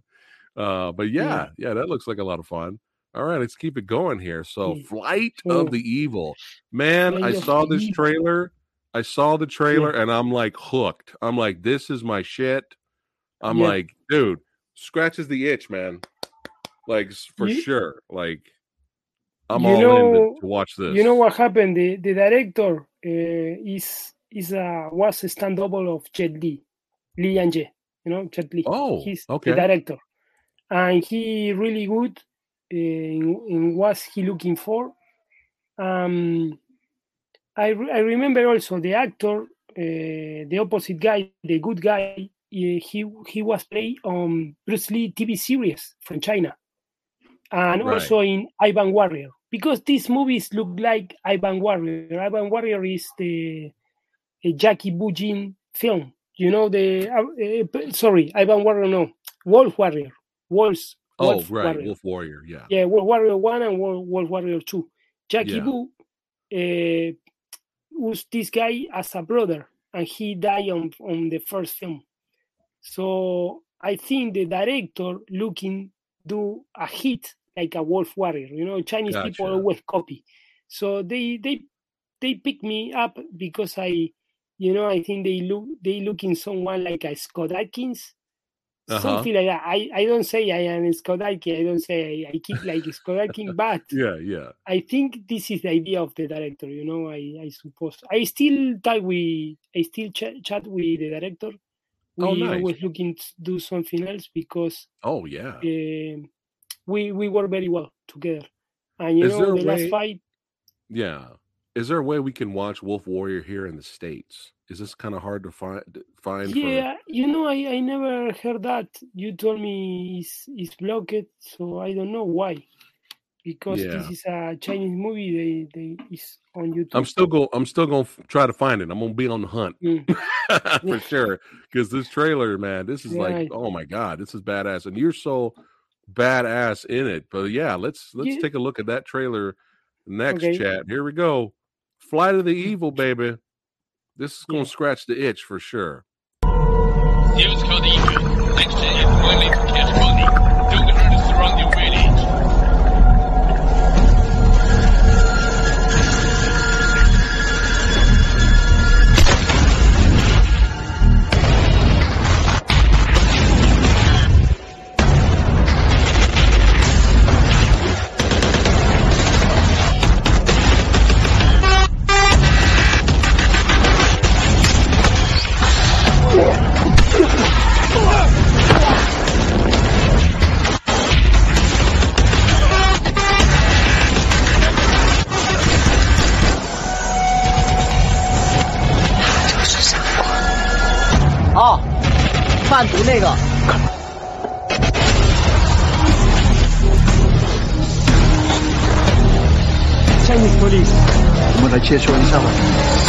Uh, but yeah, yeah, that looks like a lot of fun. All right, let's keep it going here. So. Flight of the Evil, man. I saw this trailer. I saw the trailer, and I'm like hooked. I'm like, this is my shit. I'm like, dude, scratches the itch, man. Like for sure. Like I'm You all in know- to, to watch this. You know what happened? The the director uh, is is a was a stand double of Jet Li, Li Lianjie. You know Jet Li. Oh, He's okay. the director, and he really good uh, in, in what he looking for. Um, I re- I remember also the actor, uh, the opposite guy, the good guy. uh, he he was played on Bruce Lee TV series from China, and Right. also in Iban Warrior. Because these movies look like Iban Warrior. Iban Warrior is the a Jackie Wu Jing film. You know the uh, uh, sorry, Iban Warrior no, Wolf Warrior, Wolves. Oh, Wolf right, Warrior. Wolf Warrior. Yeah. Yeah, Wolf Warrior One and Wolf, Wolf Warrior Two. Jackie Yeah. Boo uh, was this guy as a brother, and he died on on the first film. So I think the director looking do a hit like a Wolf Warrior. You know, Chinese people always copy. So they they they pick me up because I, you know, I think they look they looking someone like a Scott Adkins. Uh-huh. Something like that. I, I don't say I am Scott Adkins. I don't say I, I keep like Scott Adkins, but Yeah, yeah. I think this is the idea of the director. You know, I, I suppose I still talk with I still ch- chat with the director. We Oh, nice. always looking to do something else because Oh, yeah. um we we work very well together. And you Is know the last fight. Yeah. Is there a way we can watch Wolf Warrior here in the states? Is this kind of hard to find? Find Yeah, you know, I, I never heard that. You told me it's it's blocked, so I don't know why. Because Yeah. this is a Chinese movie, they they is on YouTube. I'm still going. I'm still going to try to find it. I'm going to be on the hunt Mm. for sure. Because this trailer, man, this is like, Right. oh my god, this is badass, and you're so badass in it. But yeah, let's let's Yeah. take a look at that trailer next. Okay. Chat. Here we go. Flight of the Evil, baby. This is going Yeah. to scratch the itch for sure. News code evil. Next 切磋一下吧。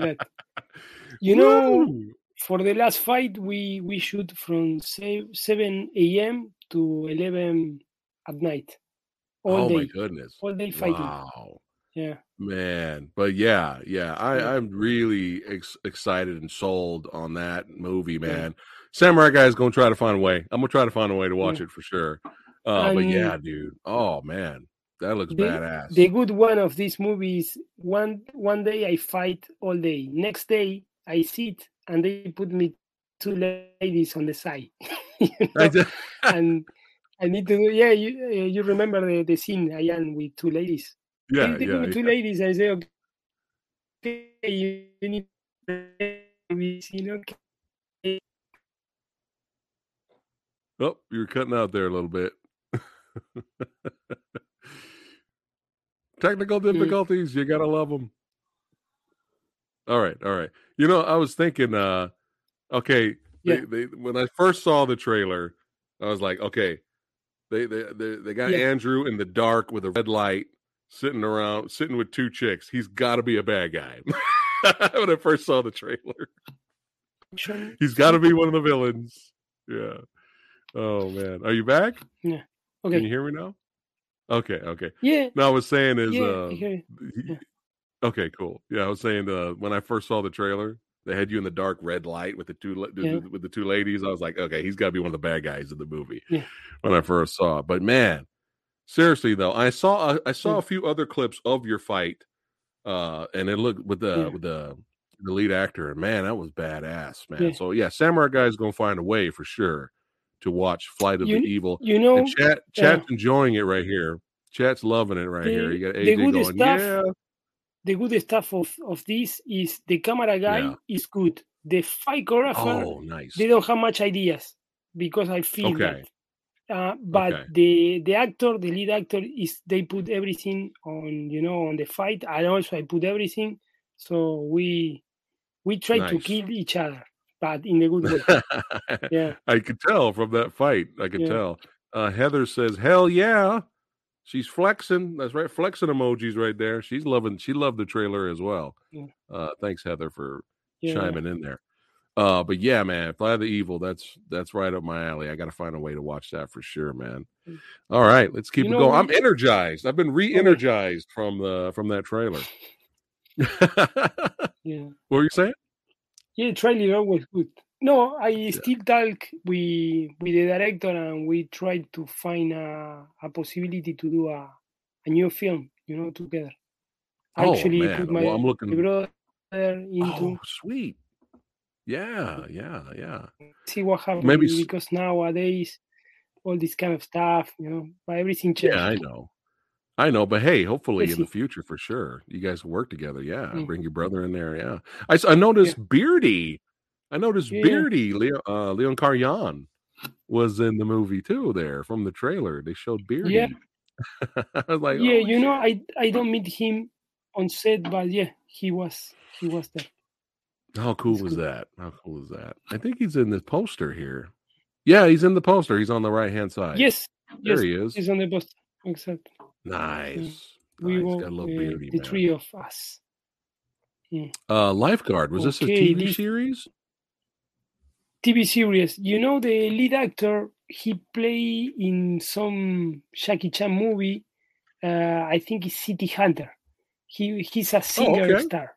Like that. You know, Woo! for the last fight, we we shoot from seven a.m. to eleven at night, all oh day, my goodness. all day fighting. Wow. Yeah, Man, but yeah, yeah, I I'm really ex- excited and sold on that movie, man. Samurai Guy is gonna try to find a way. I'm gonna try to find a way to watch Yeah. it for sure. Uh, but yeah, dude. Oh man, that looks The- badass. the good one of this movie is one one day I fight all day, next day I sit and they put me two ladies on the side, you know? Right there. and I need to yeah you uh, you remember the, the scene I am with two ladies. yeah, they, yeah, me two ladies. I say okay, you need to scene, okay. Oh, you're cutting out there a little bit. Technical Mm. difficulties, you gotta love them. All right, all right. You know, I was thinking, uh, okay, Yeah. they, they, when I first saw the trailer, I was like, okay, they they they, they got Yeah. Andrew in the dark with a red light, sitting around, sitting with two chicks. He's got to be a bad guy. when I first saw the trailer, he's got to be one of the villains. Yeah. Oh man, are you back? Yeah. Okay. Can you hear me now? Okay, okay. Yeah. No, I was saying is Yeah. uh I hear you. he- Yeah. okay, cool. Yeah, I was saying uh when I first saw the trailer, they had you in the dark red light with the two Yeah. with the two ladies. I was like, okay, he's got to be one of the bad guys in the movie. Yeah. When I first saw it, but man, seriously though, I saw I, I saw Yeah. a few other clips of your fight, uh, and it looked with the with the the lead actor, and man, that was badass, man. So yeah, Samurai Guy's gonna find a way for sure to watch Flight of You- the Evil. You know, And chat chat's enjoying it right here. Chat's loving it right here. You got the AJ good going, stuff yeah. the good stuff of, of this is the camera guy Yeah. is good. The fight choreographer, Oh, nice. they don't have much ideas because I feel Okay. that. Uh, but Okay. the the actor, the lead actor, is they put everything on you know on the fight, and also I put everything. So we we try to kill each other, but in a good way. yeah, I could tell from that fight. I could Yeah. tell. Uh, Heather says, "Hell yeah!" She's flexing. That's right, flexing emojis right there. She's loving. She loved the trailer as well. Yeah. Uh, thanks Heather for Yeah. chiming in there. Uh, but yeah, man, Fly the Evil. That's that's right up my alley. I got to find a way to watch that for sure, man. Mm. All right, let's keep You it know, going. I'm energized. I've been re-energized from the from that trailer. Yeah. What were you saying? Yeah, trailer always good. No, I still talk with with the director and we try to find a, a possibility to do a, a new film, you know, together. Oh, Actually man. put my, Well, I'm looking- brother into Oh, sweet. Yeah, yeah, yeah. see what happens Maybe because nowadays all this kind of stuff, you know, but everything changed. Yeah, I know. I know, but hey, hopefully in the future for sure, you guys work together. Yeah, Mm. bring your brother in there. Yeah, I noticed Beardy. I noticed Yeah. Beardy. Leo, uh, Leon Caryan was in the movie too. There from the trailer, they showed Beardy. Yeah. I was like, yeah, oh, you know. I I don't meet him on set, but yeah, he was he was there. how cool it's is cool. that? How cool is that? I think he's in the poster here. Yeah, he's in the poster. He's on the right hand side. Yes, there yes, he is. he's on the poster. Exactly. Nice. We nice. will Gotta love Beardy, the man. three of us. Uh, Lifeguard. Was this a TV this- series? TV series. You know the lead actor. He play in some Jackie Chan movie. Uh, I think it's City Hunter. He he's a singer Oh, okay. star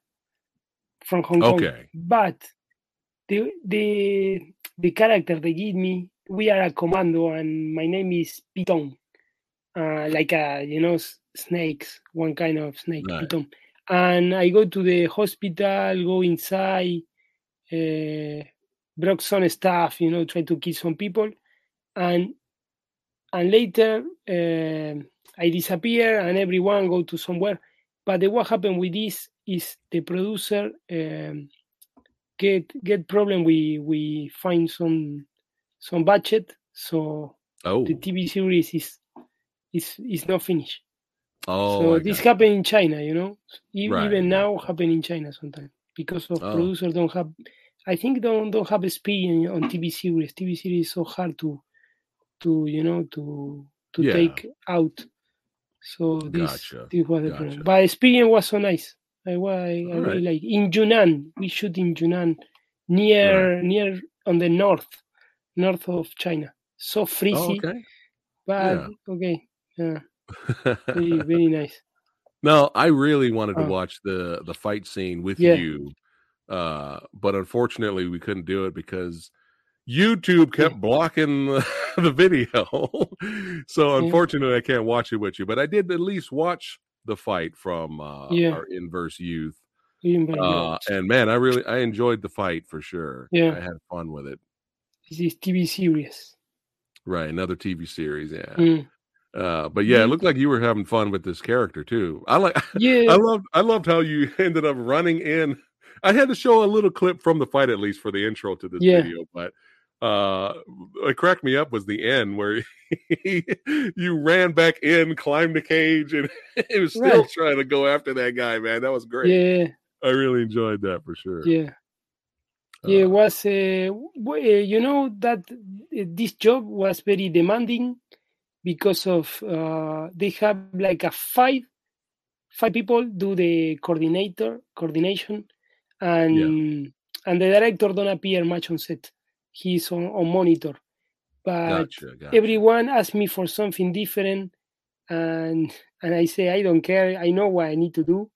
from Hong Kong. Okay. But the the the character they give me, we are a commando, and my name is Piton, uh, like a you know snakes, one kind of snake, Right. Piton. And I go to the hospital, go inside, uh, broke some stuff, you know, try to kill some people, and and later uh, I disappear, and everyone go to somewhere. But the, what happened with this is the producer um, get get problem. We we find some some budget, so Oh, the TV series is is is not finished. oh, so this got happen in China, you know. E- Right, Even now happen in China sometimes because of Oh. producers don't have. I think don't don't have experience on TV series. TV series is so hard to to you know to to Yeah. take out. So this Gotcha, this was the gotcha. problem. But experience was so nice. I, I, I All really like in Yunnan. We shoot in Yunnan, near near on the north, north of China. So Oh, okay. but Yeah. okay, yeah, very very nice. no, I really wanted to Uh, watch the the fight scene with Yeah. you, uh, but unfortunately we couldn't do it because YouTube kept blocking the, the video. so Yeah. unfortunately, I can't watch it with you. But I did at least watch the fight from uh, Yeah. our inverse youth. Uh, and man, I really I enjoyed the fight for sure. Yeah. I had fun with it. This is TV series. Right, another TV series, yeah. Mm. Uh, but yeah, it Mhm. looked like you were having fun with this character too. I like Yeah, I loved I loved how you ended up running in. I had to show a little clip from the fight at least for the intro to this Yeah. video, but uh it cracked me up was the end where you ran back in, climbed the cage, and it was still Right. trying to go after that guy, man. That was great. yeah, I really enjoyed that for sure. yeah. Yeah, it Uh, was uh, uh, you know that uh, this job was very demanding because of uh, they have like a five five people do the coordinator coordination and and the director don't appear much on set. He's on, on monitor, but gotcha, gotcha. everyone asks me for something different and and i say i don't care i know what i need to do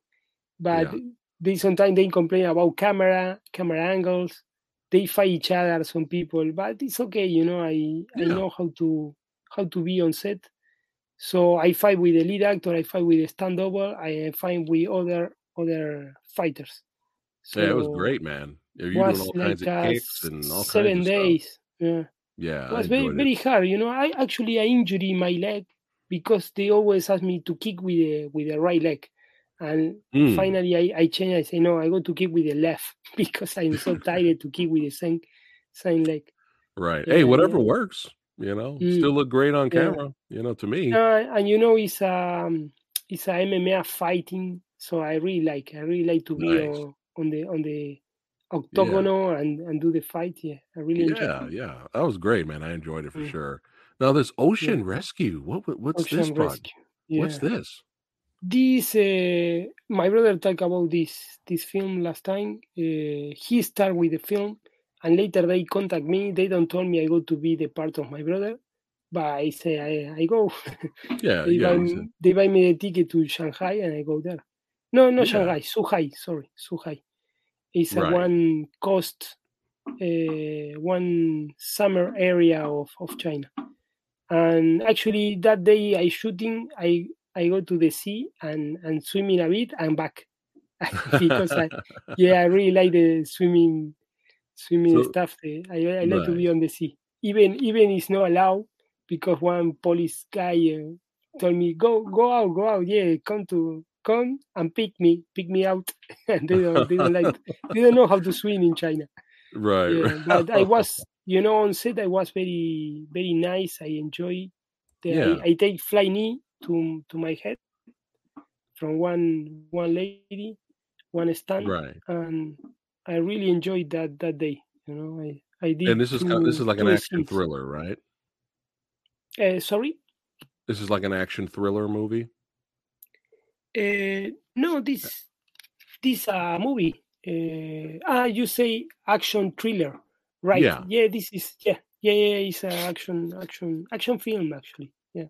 but Yeah. they sometimes they complain about camera camera angles they fight each other some people but it's okay you know i i know how to how to be on set so i fight with the lead actor i fight with the stand double i fight with other other fighters so yeah, it was great, man. You're doing was all kinds of kicks and all seven kinds of days stuff. yeah Yeah, it was very it. very hard you know i actually i injured my leg because they always ask me to kick with the with the right leg and Mm, finally I, I change i say no i go to kick with the left because i'm so tired to kick with the same same leg right. yeah, Hey, whatever yeah. works. You know, Mm, still look great on yeah. camera. You know, to me. uh, and you know it's um it's a mma fighting so i really like i really like to be Nice. on, on the on the octagonal and and do the fight yeah i really Yeah, yeah, that was great, man. I enjoyed it for Mm. sure. Now this Ocean Rescue, what what's this project? Rescue. What's this? This uh, my brother talked about this this film last time. Uh, he started with the film, and later they contact me. They don't tell me I go to be the part of my brother, but I say I, I go. Yeah, they, yeah. buy, you m- they buy me the ticket to Shanghai, and I go there. No, no Yeah. Shanghai, Zhuhai. Sorry, Zhuhai. It's a one coast, uh, one summer area of, of China. And actually, that day I shooting, I I go to the sea and and swimming a bit and back because I yeah I really like the swimming swimming So- stuff. eh, I I like to be on the sea. Even even it's not allowed because one police guy uh, told me go go out go out yeah come to come and pick me pick me out and they don't they don't like they don't know how to swim in China. right. Yeah, but I was, you know, on set I was very, very nice. I enjoy. The, Yeah. I, I take fly knee to to my head from one one lady, one stand, right. and I really enjoyed that that day. You know, I I did. And this is kind this is like an action scenes. thriller, right? Uh, sorry. This is like an action thriller movie. Uh, no, this this uh movie. Uh, ah, you say action thriller, right? Yeah. yeah. This is yeah, yeah, yeah. It's an action, action, action film actually. Yeah,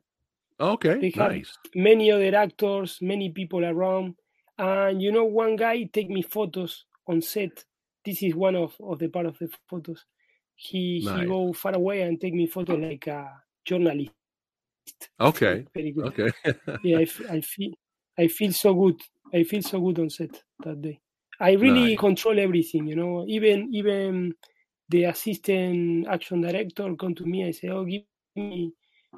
Okay, They nice. many other actors, many people around, and you know, one guy take me photos on set. This is one of of the part of the photos. He Nice. he go far away and take me photo like a journalist. Okay, very good. okay. yeah, I, I feel I feel so good. I feel so good on set that day. I really Nice. control everything, you know. Even even the assistant action director come to me. I say, "Oh, give me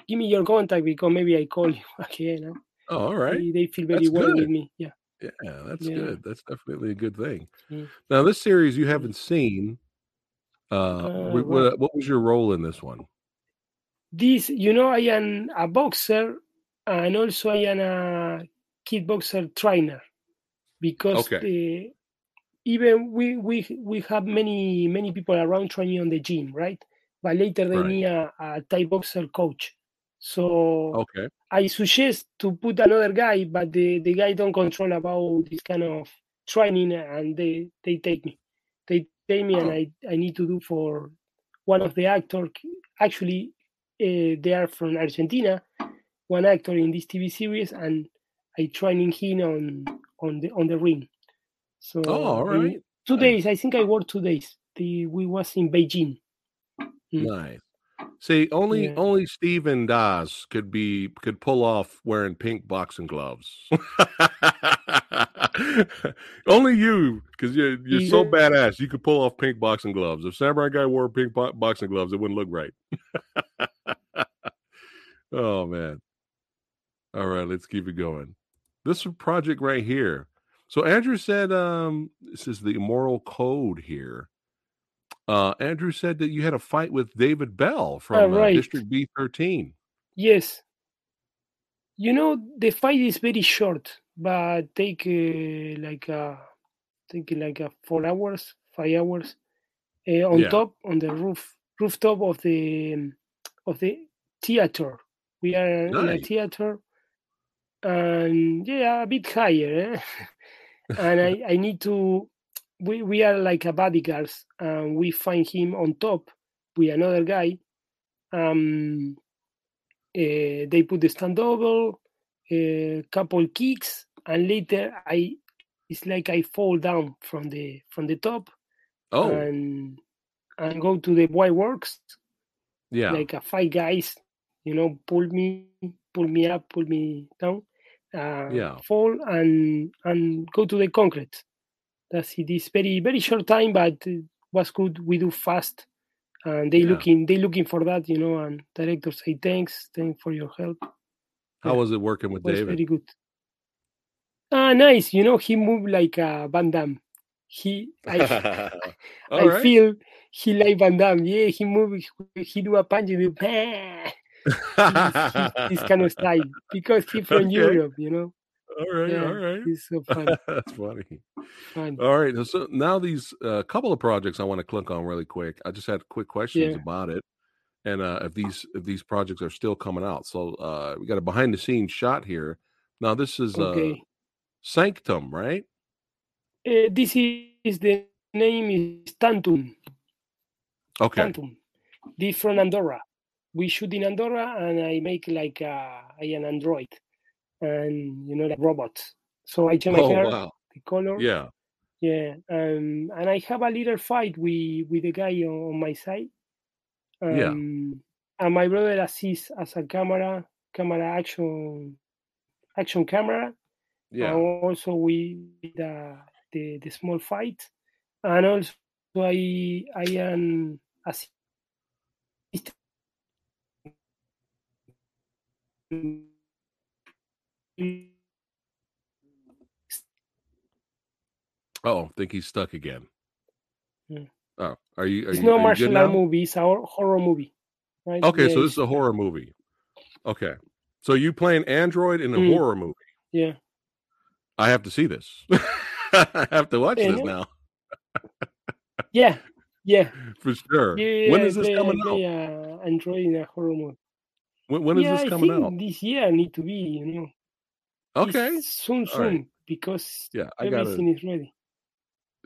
give me your contact because maybe I call you again." huh? Oh, all right. They, they feel very That's well with me. Yeah. Yeah, that's Yeah. good. That's definitely a good thing. Mm. Now, this series you haven't seen. Uh, Uh, wh- right. what, what was your role in this one? This, you know, I am a boxer and also I am a kickboxer trainer because the, even we, we we have many many people around training on the gym, right? But later they Right. need a, a Thai boxer coach. So Okay. I suggest to put another guy, but the, the guy don't control about this kind of training and they, they take me. They take me and Oh. I, I need to do for one of the actor. Actually, uh, they are from Argentina, one actor in this TV series, and I training him on on the on the ring. So Oh, all right. two days. I think I worked two days. The we was in Beijing. Mm. Nice. See, only Yeah. only Steven Dasz could be could pull off wearing pink boxing gloves. only you, because you're you're so badass. You could pull off pink boxing gloves. If Samurai Guy wore pink bo- boxing gloves, it wouldn't look right. oh man! All right, let's keep it going. This project right here. So Andrew said, um, "This is the immoral code here." Uh, Andrew said that you had a fight with David Belle from uh, right. District B thirteen. Yes. You know the fight is very short, but take uh, like uh, take like uh, four hours, five hours, uh, on Yeah. top on the roof rooftop of the um, of the theater. We are in a theater, and yeah, a bit higher. Eh? and I, I need to. We we are like a bodyguards, and we find him on top with another guy. Um, uh, they put the stand double, a couple kicks, and later I it's like I fall down from the from the top Oh, and and go to the white works yeah, like a five guys, you know, pull me, pull me up, pull me down, uh, Yeah. fall and and go to the concrete. That's it. it. Is very very short time, but uh, was good. We do fast, and they Yeah. looking they looking for that, you know. And director say thanks, thanks for your help. how yeah. was it working with was David? very good. Ah, nice. You know, he moved like a Van Damme. He, I, I right. feel he like Van Damme. Yeah, he move, he do a punch and do! He's- this kind of style because he from Okay. Europe, you know. All right, Yeah, all right. He's so fun. That's funny. fun. All right. So now these uh, couple of projects I want to click on really quick. I just had quick questions Yeah. about it. and uh, if these if these projects are still coming out. So uh, we got a behind the scenes shot here. Now this is uh, Sanctum, right? Uh, this is the name is Tantum. Okay. Tantum. This from Andorra. We shoot in Andorra, and I make like uh, I an android, and you know like robots. So I change my Oh hair, wow. the color. Yeah. Yeah, um, and I have a little fight with with the guy on, on my side. Um, Yeah. And my brother assists as a camera, camera action, action camera. Yeah. And also we the the the small fight, and also I I am assist. Oh, I think he's stuck again. Yeah. Oh, are you? Are It's you, no martial art movie. It's a horror movie. Right? Okay, Yeah, so this is a horror movie. Okay, so you playing android in a Mm. horror movie? Yeah. I have to see this. I have to watch Yeah, this now Yeah. Yeah. for sure. Yeah. when is this play- coming out? play, uh, Android in a horror movie. When, when is yeah, this I coming think out? this year need to be, you know. Okay, soon, All right. soon, because yeah, I got it. everything is ready.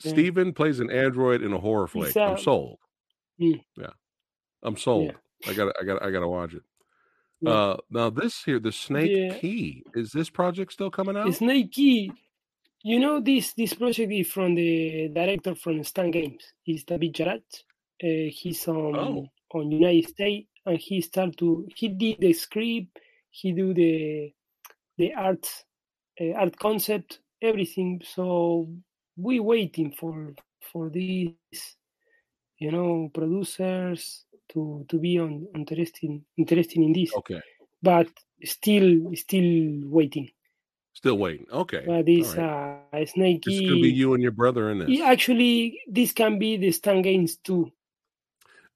yeah. Steven plays an android in a horror flick. I'm sold. Mm. Yeah, I'm sold. I got. I got. I got to watch it. Yeah. Uh, now this here, the Snake Yeah. Key, is this project still coming out? Snake Key, you know this this project is from the director from Stan Games. He's David Jarrett. Uh, he's on Oh. on United States, and he started to he did the script, he do the the art uh, art concept, everything. So we waiting for for these, you know, producers to to be on interesting interesting in this, Okay, but still still waiting. still waiting. Okay, But this right. uh, Snake it's gonna be you and your brother in this. Actually, this can be the Stan Games too.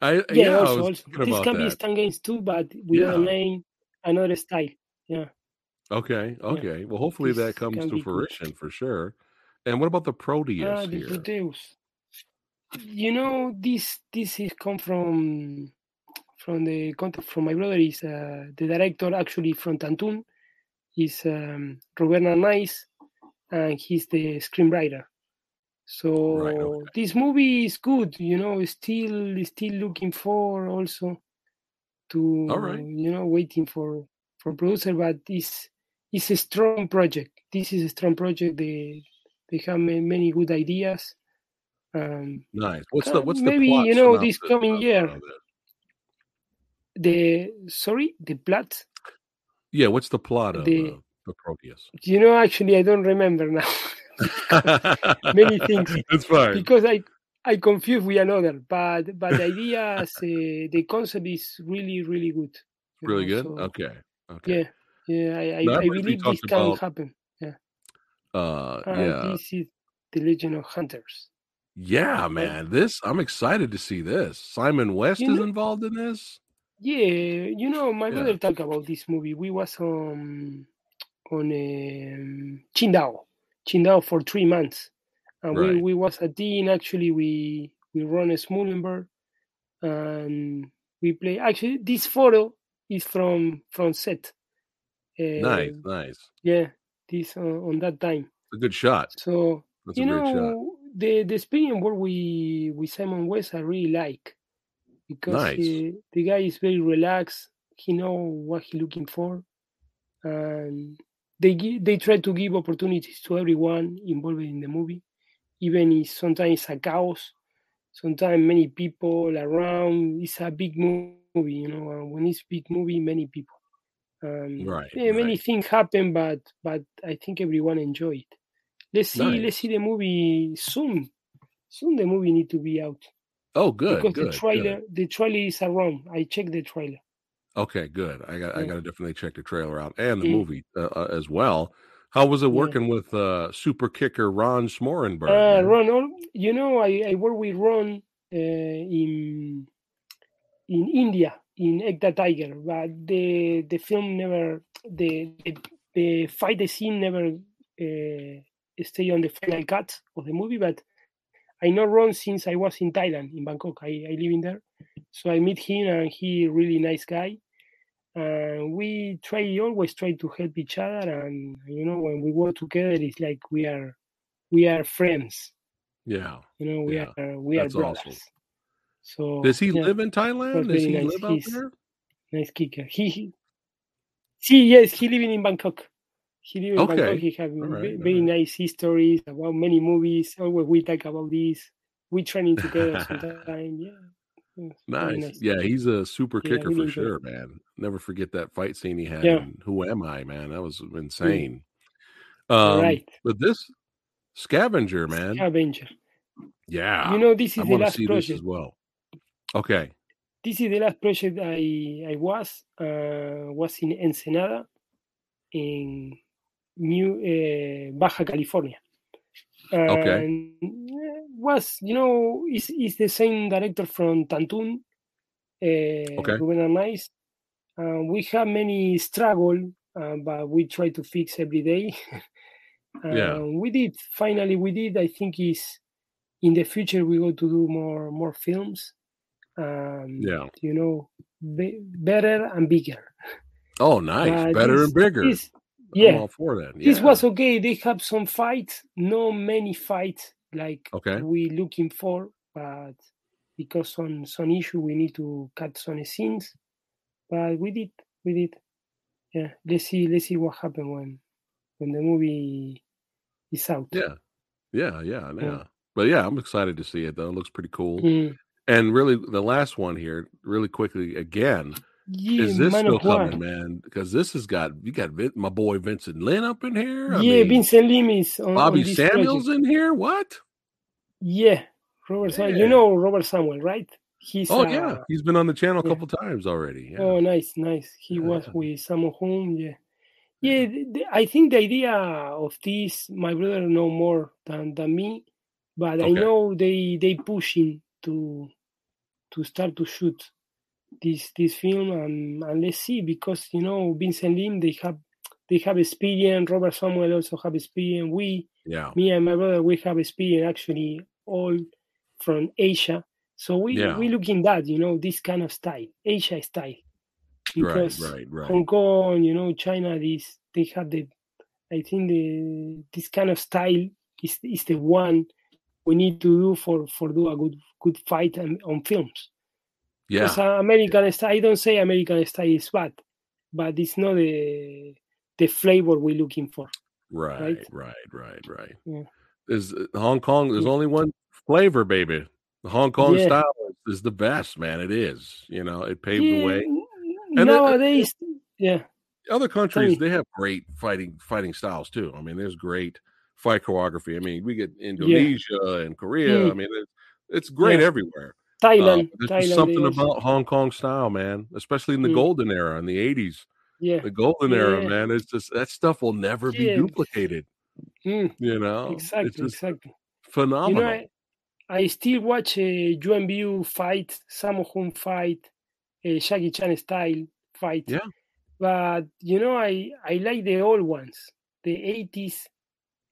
I Yeah, yeah, also, also. this can be that. Stan Games too, but with Yeah. a name, another style. Yeah, Okay, okay. Well, hopefully This that comes to be good. fruition for sure. And what about the Proteus ah, the here? Proteus. You know, this this is come from from the contact from my brother. Is uh, the director actually from Tantun? Is um, Robert Nice, and he's the screenwriter. So Right, okay. this movie is good. You know, still still looking for also to right. you know waiting for for producer, but it's it's a strong project. This is a strong project. They they have many good ideas. Um, Nice. What's Uh, the what's the maybe, plot you know, this coming year. the sorry, the plot. Yeah, what's the plot of The- uh, the Proteus? You know, actually, I don't remember now Many things. It's fine. because I I confuse with another. But but the ideas, uh, the concept is really really good. really know, good. so, okay. Okay. Yeah, yeah. I I, I believe this can about- happen. Uh, Uh, yeah. This is the Legend of Hunters. Yeah, man. This I'm excited to see this. Simon West You is know- involved in this. Yeah, you know, my Yeah. brother talked about this movie. We was on on um, Qingdao, Qingdao for three months, and Right. we, we was a team. Actually, we we run a Smorenberg, and we play. Actually, this photo is from from set. Nice, Um, nice. Yeah, this uh, on that time. A good shot. So That's you a great shot. know the the experience work we with Simon West I really like because Nice. he, the guy is very relaxed. He know what he looking for, and they give, they try to give opportunities to everyone involved in the movie, even if sometimes it's a chaos. Sometimes many people around. It's a big movie, you know. When it's big movie, many people. Um, Right, yeah, many right. things happen, but but I think everyone enjoyed. it. Let's see. Nice. Let's see the movie soon. Soon the movie need to be out Oh, good. because good, the trailer good. the trailer is around. I checked the trailer. Okay, good. I got I got to definitely check the trailer out and the Mm. movie uh, uh, as well. How was it Yeah. working with uh, super kicker Ron Smorenberg? Uh. Ron, you know, I, I work with Ron uh, in in India in Ek Tha Tiger, but the the film never the the, the fight the scene never uh, stay on the final cut of the movie. But I know Ron since I was in Thailand in Bangkok. I, I live in there, So I meet him, and he really nice guy. And we try always try to help each other, and you know when we work together, it's like we are we are friends. Yeah. You know we Yeah, are we are brothers. awesome. So Does he yeah, live in Thailand? Does he nice. live out there? nice kicker. He, he see yes, he living in Bangkok. He live in Okay. Bangkok. He have right, ve- very right. nice histories about many movies. Always we talk about this. We training together sometime. Yeah. very Nice. Yeah, he's a super Yeah, kicker for sure, man. Never forget that fight scene he had Yeah. in Who Am I, man? That was insane. You're Um, right. But this scavenger, man. Avenger. Yeah. You know, this I is the want last project. as well. Okay. This is the last project I I was uh, was in Ensenada, in New uh, Baja California. Okay. And uh, was you know is is the same director from Tantun, uh, Okay. Ruben Arnaiz. Uh, we have many struggle, uh, but we try to fix every day. Yeah. Uh, we did finally. We did. I think is in the future we go to do more more films. Um, Yeah. you know, be, better and bigger. Oh, nice. Uh, Better this- and bigger. this- I'm yeah, all for that. this was okay. They have some fights, no many fights like Okay. we looking for, but because some some issue we need to cut some scenes. But we did, we did. Yeah, let's see, let's see what happens when when the movie is out. Yeah. Yeah. Yeah. Yeah. Yeah. But yeah, I'm excited to see it though. It looks pretty cool. Mm. And really, the last one here, really quickly again, Yeah, is this still coming, man? Because this has got you got Vin, my boy Vincent Lyn up in here. I yeah, mean, Vincent Lyn is on, on Bobby this Samuels project. in here. What? Yeah, Robert Samuel. You know Robert Samuel, right? He's Oh uh, yeah, he's been on the channel a yeah. couple times already. Yeah. Oh, nice, nice. He was Yeah. with Sammo Hung. Yeah, yeah. th- th- I think the idea of this, my brother know more than than me, but I know they they pushing to to start to shoot this this film, and, and let's see because you know Vincent Lyn they have they have experience. Robert Samuel also have experience. We yeah. me and my brother we have experience actually all from Asia. So we Yeah. we look in that, you know, this kind of style, Asia style. Because right, right, right. Hong Kong, you know, China, this they have the I think the this kind of style is is the one we need to do for for do a good good fight and, on films. Yeah, Because uh, American style, I don't say American style is bad, but it's not the the flavor we're looking for. right, right? right, right, right. Yeah. There's uh, Hong Kong. There's only one flavor, baby. The Hong Kong Yeah. style is the best, man. It is. You know, it paved the way. And then, uh, yeah. Other countries they have great fighting fighting styles too. I mean, there's great fight choreography. I mean, we get Indonesia and Korea. Mm. I mean, it's, it's great Yeah. everywhere. Thailand, Uh, there's Thailand, something about Hong Kong style, man. Especially in the Mm. golden era in the '80s. yeah, The golden era, man. It's just that stuff will never be duplicated. Mm, You know, it's exactly, exactly. phenomenal. You know, I, I still watch uh, Yuen Biao fight, Sammo Hung fight, uh, Jackie Chan style fight. Yeah. But you know, I I like the old ones, the eighties,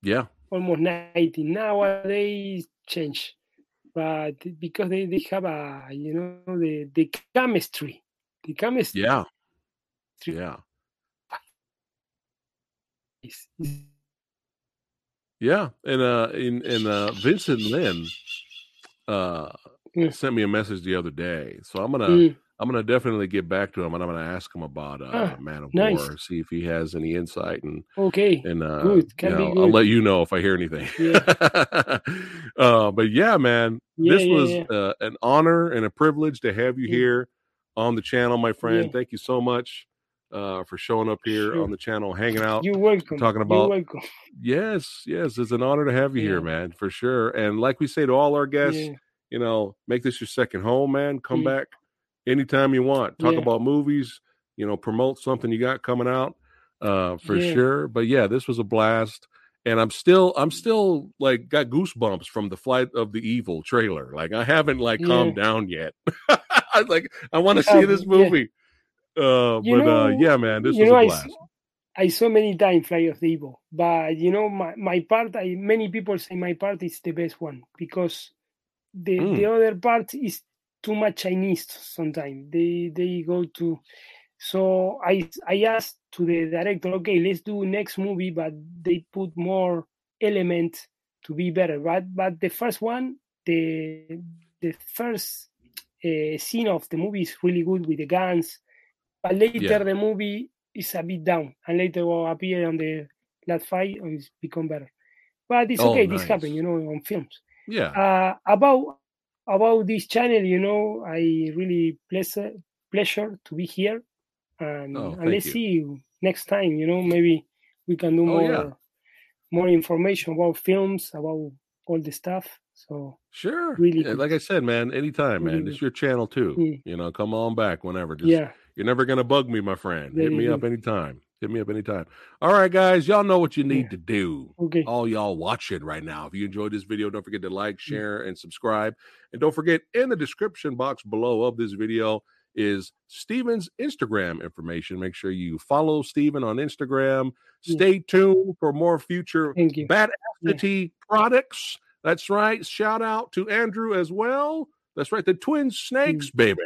yeah, almost ninety. Nowadays change, but because they, they have a you know the the chemistry, the chemistry. Yeah, yeah, yeah. And uh, in and uh, Vincent Lyn uh Yeah. sent me a message the other day, so I'm gonna Mm, I'm gonna definitely get back to him and I'm gonna ask him about uh Ah, Man of nice. War, see if he has any insight and okay. and uh Good, you know, I'll let you know if I hear anything. uh but yeah, man, Yeah, this yeah, was yeah. Uh, an honor and a privilege to have you Yeah. here on the channel, my friend. Yeah. Thank you so much uh for showing up here Sure. on the channel, hanging out. You're welcome. talking You're about- welcome. Yes, yes, it's an honor to have you here, man, for sure. And like we say to all our guests, Yeah. you know, make this your second home, man. Come Mm. back anytime you want. Talk Yeah. about movies, you know, promote something you got coming out uh for Yeah. sure. But yeah, this was a blast. And I'm still I'm still like got goosebumps from the flight of the evil trailer. Like I haven't like calmed down yet. I like I want to see Yeah, this movie. Uh You but uh yeah, man, this was know, a I blast. I saw many times Flight of the Evil, but you know, my, my part, I many people say my part is the best one because the Mm. the other part is too much Chinese sometimes. They they go to so I I asked to the director, okay, let's do next movie, but they put more element to be better. But but the first one, the the first uh, scene of the movie is really good with the guns, but later Yeah. the movie is a bit down, and later will appear on the last fight and it's become better. But it's Oh, okay. This nice. happen, you know, on films Yeah. uh, about about this channel you know i really pleasure pleasure to be here and, Oh, and let's you. see you next time you know maybe we can do Oh, more yeah. more information about films about all the stuff so Sure. Really Yeah, like I said, man, anytime, man. Really It's your channel too. Mm. You know, come on back whenever. Just yeah You're never gonna bug me, my friend. Hit me up anytime. Hit me up anytime. All right, guys. Y'all know what you need Yeah. to do. okay All y'all watching right now. If you enjoyed this video, don't forget to like, Mm. share, and subscribe. And don't forget in the description box below of this video is Steven's Instagram information. Make sure you follow Steven on Instagram. Yeah. Stay tuned for more future you Badassity products. That's right. Shout out to Andrew as well. That's right. The Twin Snakes, baby.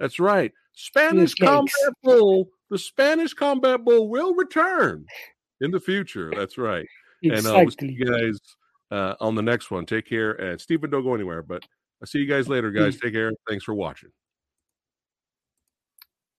That's right. Spanish Combat Bull. The Spanish Combat Bull will return in the future. That's right. And uh, we'll see you guys uh, on the next one. Take care. And Stephen, don't go anywhere. But I'll see you guys later, guys. Take care. Thanks for watching.